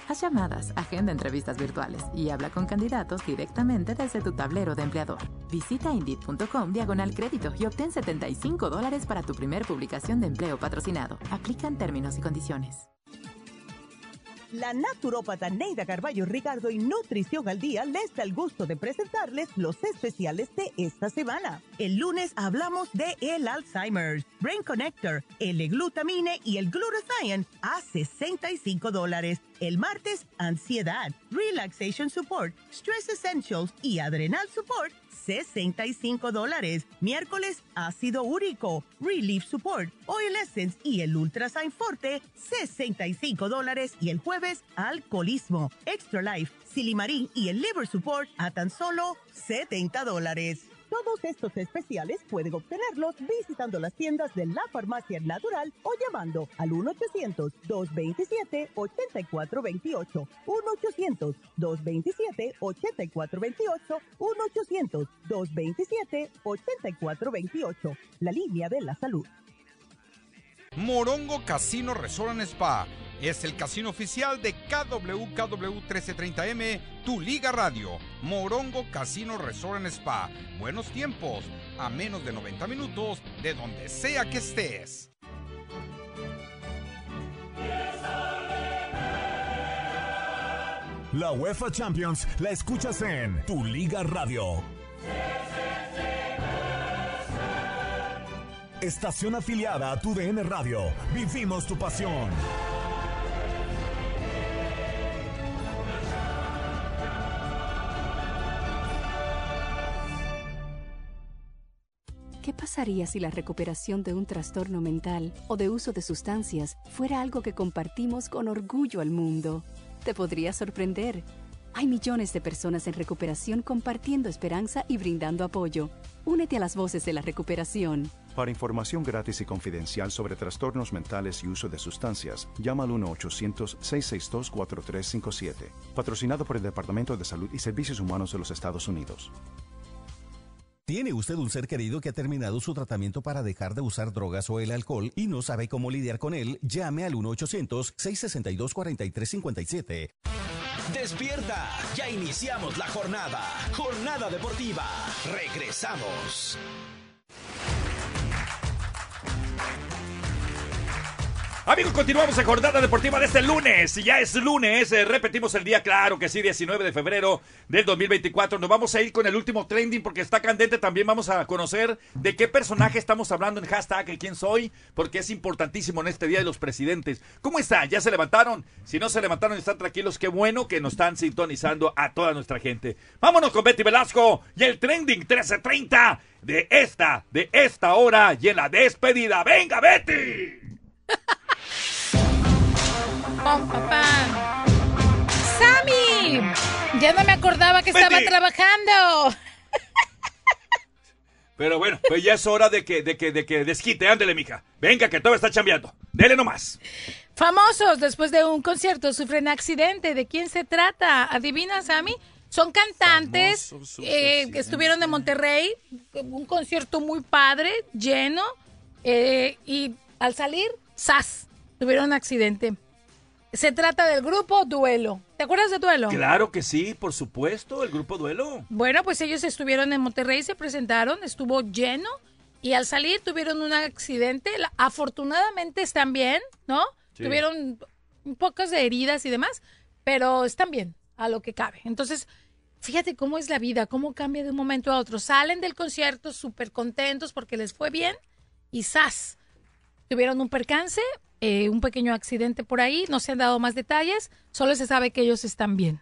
Haz llamadas, agenda entrevistas virtuales y habla con candidatos directamente desde tu tablero de empleador. Visita Indeed.com diagonal crédito y obtén 75 dólares para tu primer publicación de empleo patrocinado. Aplican términos y condiciones. La naturópata Neida Carballo Ricardo y Nutrición al Día les da el gusto de presentarles los especiales de esta semana. El lunes hablamos de el Alzheimer's, Brain Connector, el glutamine y el glutathione a 65 dólares. El martes, ansiedad, relaxation support, stress essentials y adrenal support 65 dólares. Miércoles, ácido úrico, Relief Support, Oil Essence y el Ultrasign Forte, 65 dólares. Y el jueves, alcoholismo, Extra Life, Silimarín y el Liver Support a tan solo 70 dólares. Todos estos especiales pueden obtenerlos visitando las tiendas de la Farmacia Natural o llamando al 1-800-227-8428. 1-800-227-8428. 1-800-227-8428. La línea de la salud. Morongo Casino Resort Spa es el casino oficial de KWKW 1330M, tu liga radio. Morongo Casino Resort and Spa. Buenos tiempos, a menos de 90 minutos de donde sea que estés. La UEFA Champions la escuchas en Tu Liga Radio. Estación afiliada a Tu DN Radio. Vivimos tu pasión. ¿Qué pasaría si la recuperación de un trastorno mental o de uso de sustancias fuera algo que compartimos con orgullo al mundo? Te podría sorprender. Hay millones de personas en recuperación compartiendo esperanza y brindando apoyo. Únete a las voces de la recuperación. Para información gratis y confidencial sobre trastornos mentales y uso de sustancias, llama al 1-800-662-4357. Patrocinado por el Departamento de Salud y Servicios Humanos de los Estados Unidos. ¿Tiene usted un ser querido que ha terminado su tratamiento para dejar de usar drogas o el alcohol y no sabe cómo lidiar con él? Llame al 1-800-662-4357. Despierta, ya iniciamos la jornada. Jornada deportiva. Regresamos. Amigos, continuamos en Jornada Deportiva de este lunes. Ya es lunes, eh, repetimos el día, claro que sí, 19 de febrero del 2024. Nos vamos a ir con el último trending porque está candente. También vamos a conocer de qué personaje estamos hablando en hashtag quién soy, porque es importantísimo en este Día de los Presidentes. ¿Cómo están? ¿Ya se levantaron? Si no se levantaron están tranquilos, qué bueno que nos están sintonizando a toda nuestra gente. Vámonos con Betty Velasco y el trending 1330 de esta, de esta hora y en la despedida. ¡Venga, Betty! Pam, pam, pam. ¡Sammy! Ya no me acordaba que estaba Betty. trabajando. Pero bueno, pues ya es hora de que, de que, de que desquite. Ándele, mija. Venga, que todo está chambeando. Dele nomás. Famosos después de un concierto sufren accidente. ¿De quién se trata? ¿Adivinas, Sammy? Son cantantes eh, que estuvieron en Monterrey, un concierto muy padre, lleno, eh, y al salir, ¡zas! Tuvieron un accidente. Se trata del grupo Duelo. ¿Te acuerdas de Duelo? Claro que sí, por supuesto, el grupo Duelo. Bueno, pues ellos estuvieron en Monterrey, se presentaron, estuvo lleno y al salir tuvieron un accidente. Afortunadamente están bien, ¿no? Sí. Tuvieron pocas de heridas y demás, pero están bien, a lo que cabe. Entonces, fíjate cómo es la vida, cómo cambia de un momento a otro. Salen del concierto súper contentos porque les fue bien y ¡zas! Tuvieron un percance, eh, un pequeño accidente por ahí, no se han dado más detalles, solo se sabe que ellos están bien.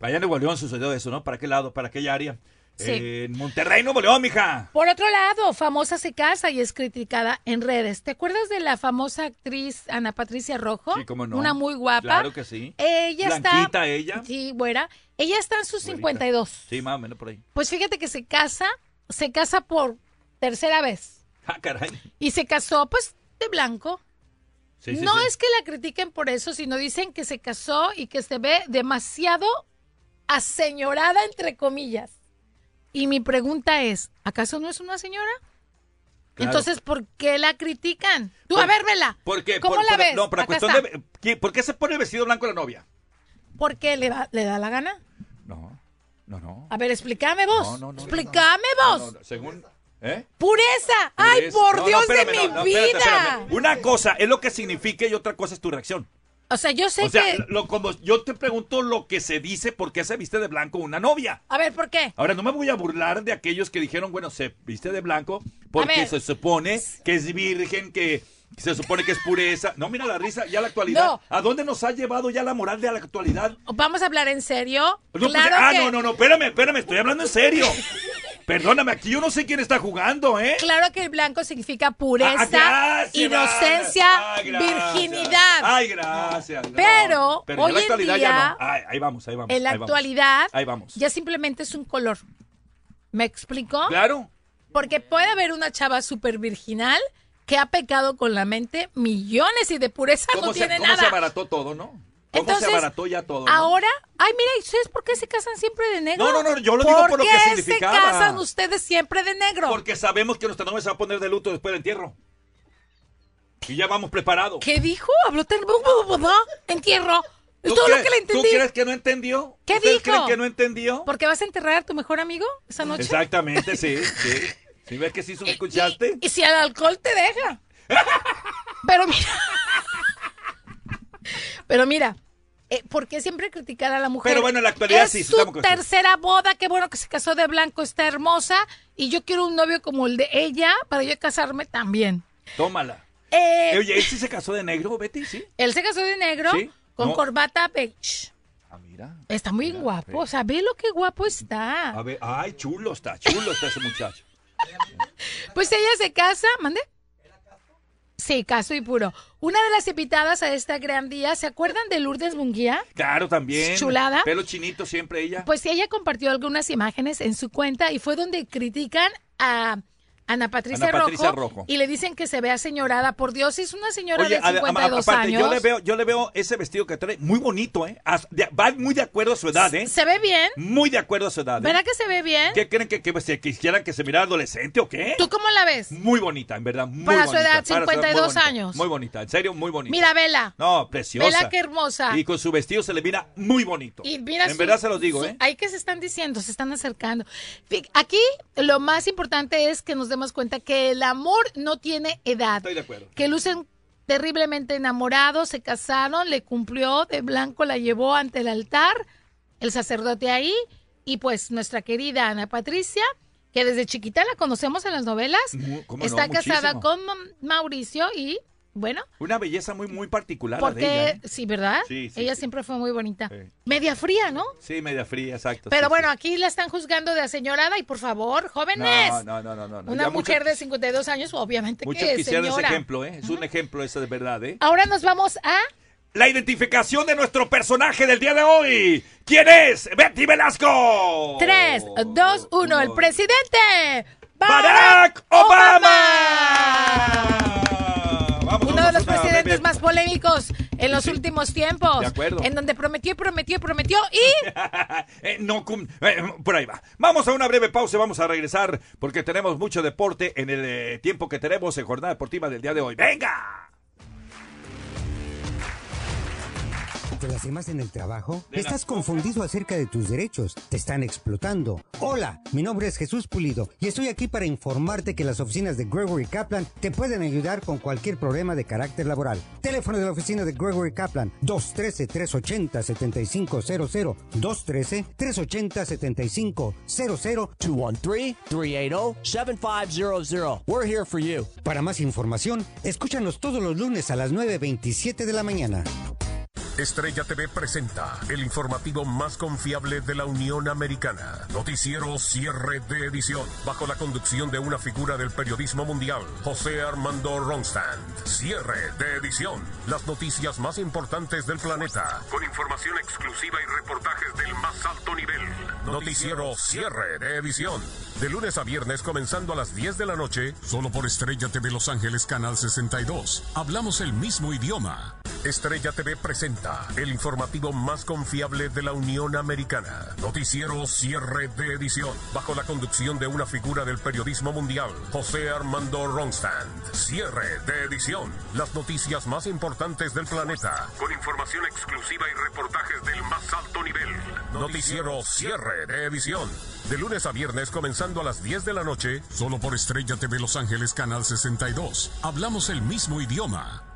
Allá en Nuevo León sucedió eso, ¿no? ¿Para qué lado? ¿Para aquella área? Sí. Eh, en Monterrey, Nuevo León, mija. Por otro lado, famosa se casa y es criticada en redes. ¿Te acuerdas de la famosa actriz Ana Patricia Rojo? Sí, cómo no. Una muy guapa. Claro que sí. Ella Blanquita está. ella. Sí, güera. Ella está en sus Güerita. 52. Sí, más o menos por ahí. Pues fíjate que se casa, se casa por tercera vez. Ah, caray. Y se casó, pues, de blanco. Sí, sí, no sí. es que la critiquen por eso, sino dicen que se casó y que se ve demasiado aseñorada, entre comillas. Y mi pregunta es, ¿acaso no es una señora? Claro. Entonces, ¿por qué la critican? Tú, Por- a ver, vela. ¿Por qué? ¿Cómo Por- la por- ves? No, Acá cuestión de, ¿qué- ¿Por qué se pone el vestido blanco la novia? ¿Por qué le, da- le da la gana? No, no, no. A ver, explícame vos. No, no, no, explícame No, vos. no, no, según... ¿Eh? ¡Pureza! ¡Ay, por no, no, Dios espérame, de no, mi vida! espérate, espérame. Una cosa es lo que significa y otra cosa es tu reacción. O sea, yo sé O sea, que... lo, como yo te pregunto lo que se dice, ¿por qué se viste de blanco una novia? A ver, ¿por qué? Ahora, no me voy a burlar de aquellos que dijeron, bueno, se viste de blanco porque se supone que es virgen, que se supone que es pureza. No, mira la risa, ya la actualidad. No. ¿A dónde nos ha llevado ya la moral de la actualidad? Vamos a hablar en serio. No, pues, claro ah, que... no, no, no, espérame, espérame, estoy hablando en serio. Perdóname, aquí yo no sé quién está jugando, ¿eh? Claro que el blanco significa pureza, Ah, gracias, inocencia, Ay, gracias. virginidad. Ay, gracias. no. Pero, Pero hoy en día, ya no. Ay, ahí vamos, ahí vamos. en la ahí vamos. actualidad, Ahí vamos. ya simplemente es un color. ¿Me explico? Claro. Porque puede haber una chava súper virginal que ha pecado con la mente millones y de pureza ¿Cómo, no se, tiene cómo se nada. abarató todo, no? ¿Cómo Entonces, se abarató ya todo? no? Ahora, ay, mira, ¿y ustedes por qué se casan siempre de negro? No, no, no, yo lo digo por lo que qué significaba. se casan ustedes siempre de negro? Porque sabemos que nuestra novia se va a poner de luto después del entierro. Y ya vamos preparados. ¿Qué dijo? Habló tan... Entierro. Es ¿Tú todo lo que le entendí. ¿Tú crees que no entendió? ¿Qué ¿Ustedes dijo? creen que no entendió? ¿Por qué vas a enterrar a tu mejor amigo esa noche? Exactamente, sí, sí. ¿Sí ves que sí escuchaste? Y si el alcohol te deja. Pero mira. Pero mira, eh, ¿por qué siempre criticar a la mujer? Pero bueno, en la actualidad es sí, su estamos tercera boda, qué bueno que se casó de blanco, está hermosa. Y yo quiero un novio como el de ella para yo casarme también. Tómala. Eh, Eh, Oye, ¿él sí se casó de negro, Betty? ¿Sí? él se casó de negro ¿Sí? con No. corbata beige. Ah, mira. Está muy guapo, o sea, ve lo que guapo está. A ver, ay, chulo está, chulo está ese muchacho. Pues ella se casa, mande. Sí, caso y puro. Una de las invitadas a esta gran día, ¿se acuerdan de Lourdes Munguía? Claro, también. Chulada. Pelo chinito siempre ella. Pues ella compartió algunas imágenes en su cuenta y fue donde critican a Ana Patricia, Ana Patricia Rojo, Rojo. y le dicen que se vea señorada. Por Dios, es una señora Oye, de ade- 52 aparte, años. yo le veo, yo le veo ese vestido que trae muy bonito, ¿eh? Va muy de acuerdo a su edad, ¿eh? Se ve bien. Muy de acuerdo a su edad. ¿eh? ¿Verdad que se ve bien? ¿Qué creen que, que, pues, que quisieran que se mirara adolescente o qué? ¿Tú cómo la ves? Muy bonita, en verdad. Muy Para su bonita. edad, Para su edad, muy 52 bonita, años. Muy bonita, en serio, muy bonita. Mira, vela. No, preciosa. Vela qué hermosa. Y con su vestido se le mira muy bonito. Y mira en su- verdad se los digo, su- ¿eh? Ahí que se están diciendo, se están acercando. Aquí lo más importante es que nos demos cuenta que el amor no tiene edad. Estoy de acuerdo. Que lucen terriblemente enamorados, se casaron, le cumplió, de blanco la llevó ante el altar, el sacerdote ahí, y pues nuestra querida Ana Patricia, que desde chiquita la conocemos en las novelas, está casada Muchísimo. con Ma- Mauricio y, bueno, Una belleza muy, muy particular la de porque, ella, ¿eh? sí, ¿verdad? Sí, sí, ella sí. siempre fue muy bonita. Sí. Media fría, ¿no? Sí, media fría, exacto. Pero bueno, aquí la están juzgando de aseñorada y por favor, jóvenes. No, no, no, no. no. Una Ya mujer muchos- de 52 años, obviamente Muchos que quisieran señora. ese ejemplo, ¿eh? Es un ejemplo ese de verdad, ¿eh? Ahora nos vamos a La identificación de nuestro personaje del día de hoy. ¿Quién es? Betty Velasco. 3, 2, 1. El presidente Barack Obama. De los presidentes más polémicos en los últimos tiempos. De acuerdo. En donde prometió y prometió y prometió y Eh, no, cum- eh, por ahí va. Vamos a una breve pausa y vamos a regresar porque tenemos mucho deporte en el eh, tiempo que tenemos en Jornada Deportiva del día de hoy. ¡Venga! ¿Te lastimas en el trabajo? ¿Estás confundido acerca de tus derechos? ¿Te están explotando? Hola, mi nombre es Jesús Pulido y estoy aquí para informarte que las oficinas de Gregory Kaplan te pueden ayudar con cualquier problema de carácter laboral. Teléfono de la oficina de Gregory Kaplan 213-380-7500 213-380-7500 213-380-7500. We're here for you. Para más información, escúchanos todos los lunes a las 9.27 de la mañana. Estrella TV presenta el informativo más confiable de la Unión Americana. Noticiero cierre de edición. Bajo la conducción de una figura del periodismo mundial, José Armando Ronstand. Cierre de edición. Las noticias más importantes del planeta. Con información exclusiva y reportajes del más alto nivel. Noticiero cierre de edición. De lunes a viernes comenzando a las 10 de la noche. Solo por Estrella TV Los Ángeles Canal 62. Hablamos el mismo idioma. Estrella TV presenta el informativo más confiable de la Unión Americana. Noticiero cierre de edición. Bajo la conducción de una figura del periodismo mundial, José Armando Ronstand. Cierre de edición. Las noticias más importantes del planeta. Con información exclusiva y reportajes del más alto nivel. Noticiero cierre de edición. De lunes a viernes comenzando a las 10 de la noche. Solo por Estrella TV Los Ángeles Canal 62. Hablamos el mismo idioma.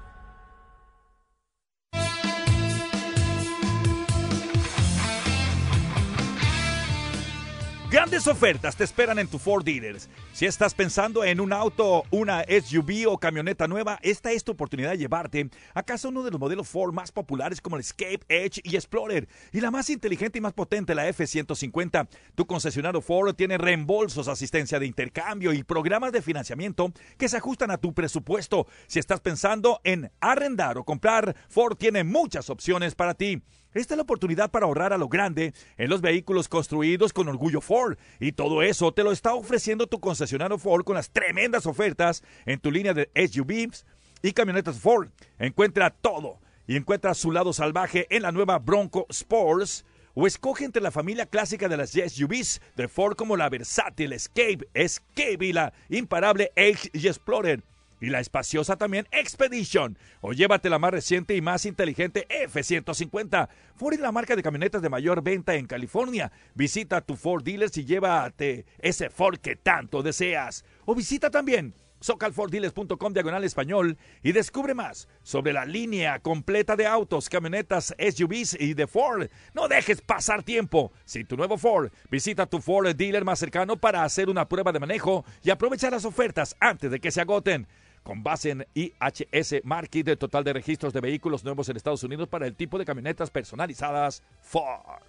Grandes ofertas te esperan en tu Ford Dealers. Si estás pensando en un auto, una SUV o camioneta nueva, esta es tu oportunidad de llevarte a casa uno de los modelos Ford más populares como el Escape, Edge y Explorer y la más inteligente y más potente, la F-150. Tu concesionario Ford tiene reembolsos, asistencia de intercambio y programas de financiamiento que se ajustan a tu presupuesto. Si estás pensando en arrendar o comprar, Ford tiene muchas opciones para ti. Esta es la oportunidad para ahorrar a lo grande en los vehículos construidos con orgullo Ford. Y todo eso te lo está ofreciendo tu concesionario Ford con las tremendas ofertas en tu línea de SUVs y camionetas Ford. Encuentra todo y encuentra su lado salvaje en la nueva Bronco Sports. O escoge entre la familia clásica de las SUVs de Ford como la versátil Escape, Escape y la imparable Edge y Explorer y la espaciosa también Expedition. O llévate la más reciente y más inteligente F-150. Ford es la marca de camionetas de mayor venta en California. Visita tu Ford dealers y llévate ese Ford que tanto deseas. O visita también socalforddealers.com diagonal español y descubre más sobre la línea completa de autos, camionetas, SUVs y de Ford. No dejes pasar tiempo. Sin tu nuevo Ford, visita tu Ford dealer más cercano para hacer una prueba de manejo y aprovechar las ofertas antes de que se agoten. Con base en IHS Market, de total de registros de vehículos nuevos en Estados Unidos para el tipo de camionetas personalizadas Ford.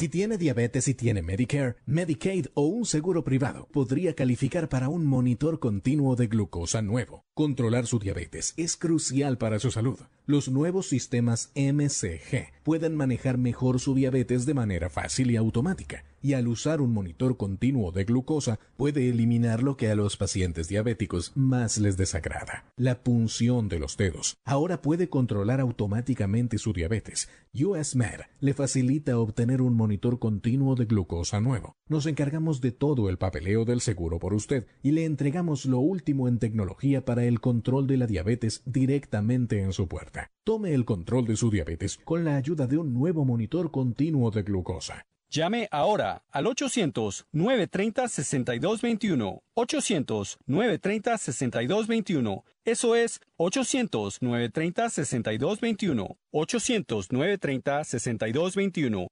Si tiene diabetes y tiene Medicare, Medicaid o un seguro privado, podría calificar para un monitor continuo de glucosa nuevo. Controlar su diabetes es crucial para su salud. Los nuevos sistemas MCG pueden manejar mejor su diabetes de manera fácil y automática, y al usar un monitor continuo de glucosa puede eliminar lo que a los pacientes diabéticos más les desagrada, la punción de los dedos. Ahora puede controlar automáticamente su diabetes. US Med le facilita obtener un monitor continuo de glucosa nuevo. Nos encargamos de todo el papeleo del seguro por usted y le entregamos lo último en tecnología para el control de la diabetes directamente en su puerta. Tome el control de su diabetes con la ayuda de un nuevo monitor continuo de glucosa. Llame ahora al 800-930-6221. 800-930-6221. Eso es 800-930-6221. 800-930-6221.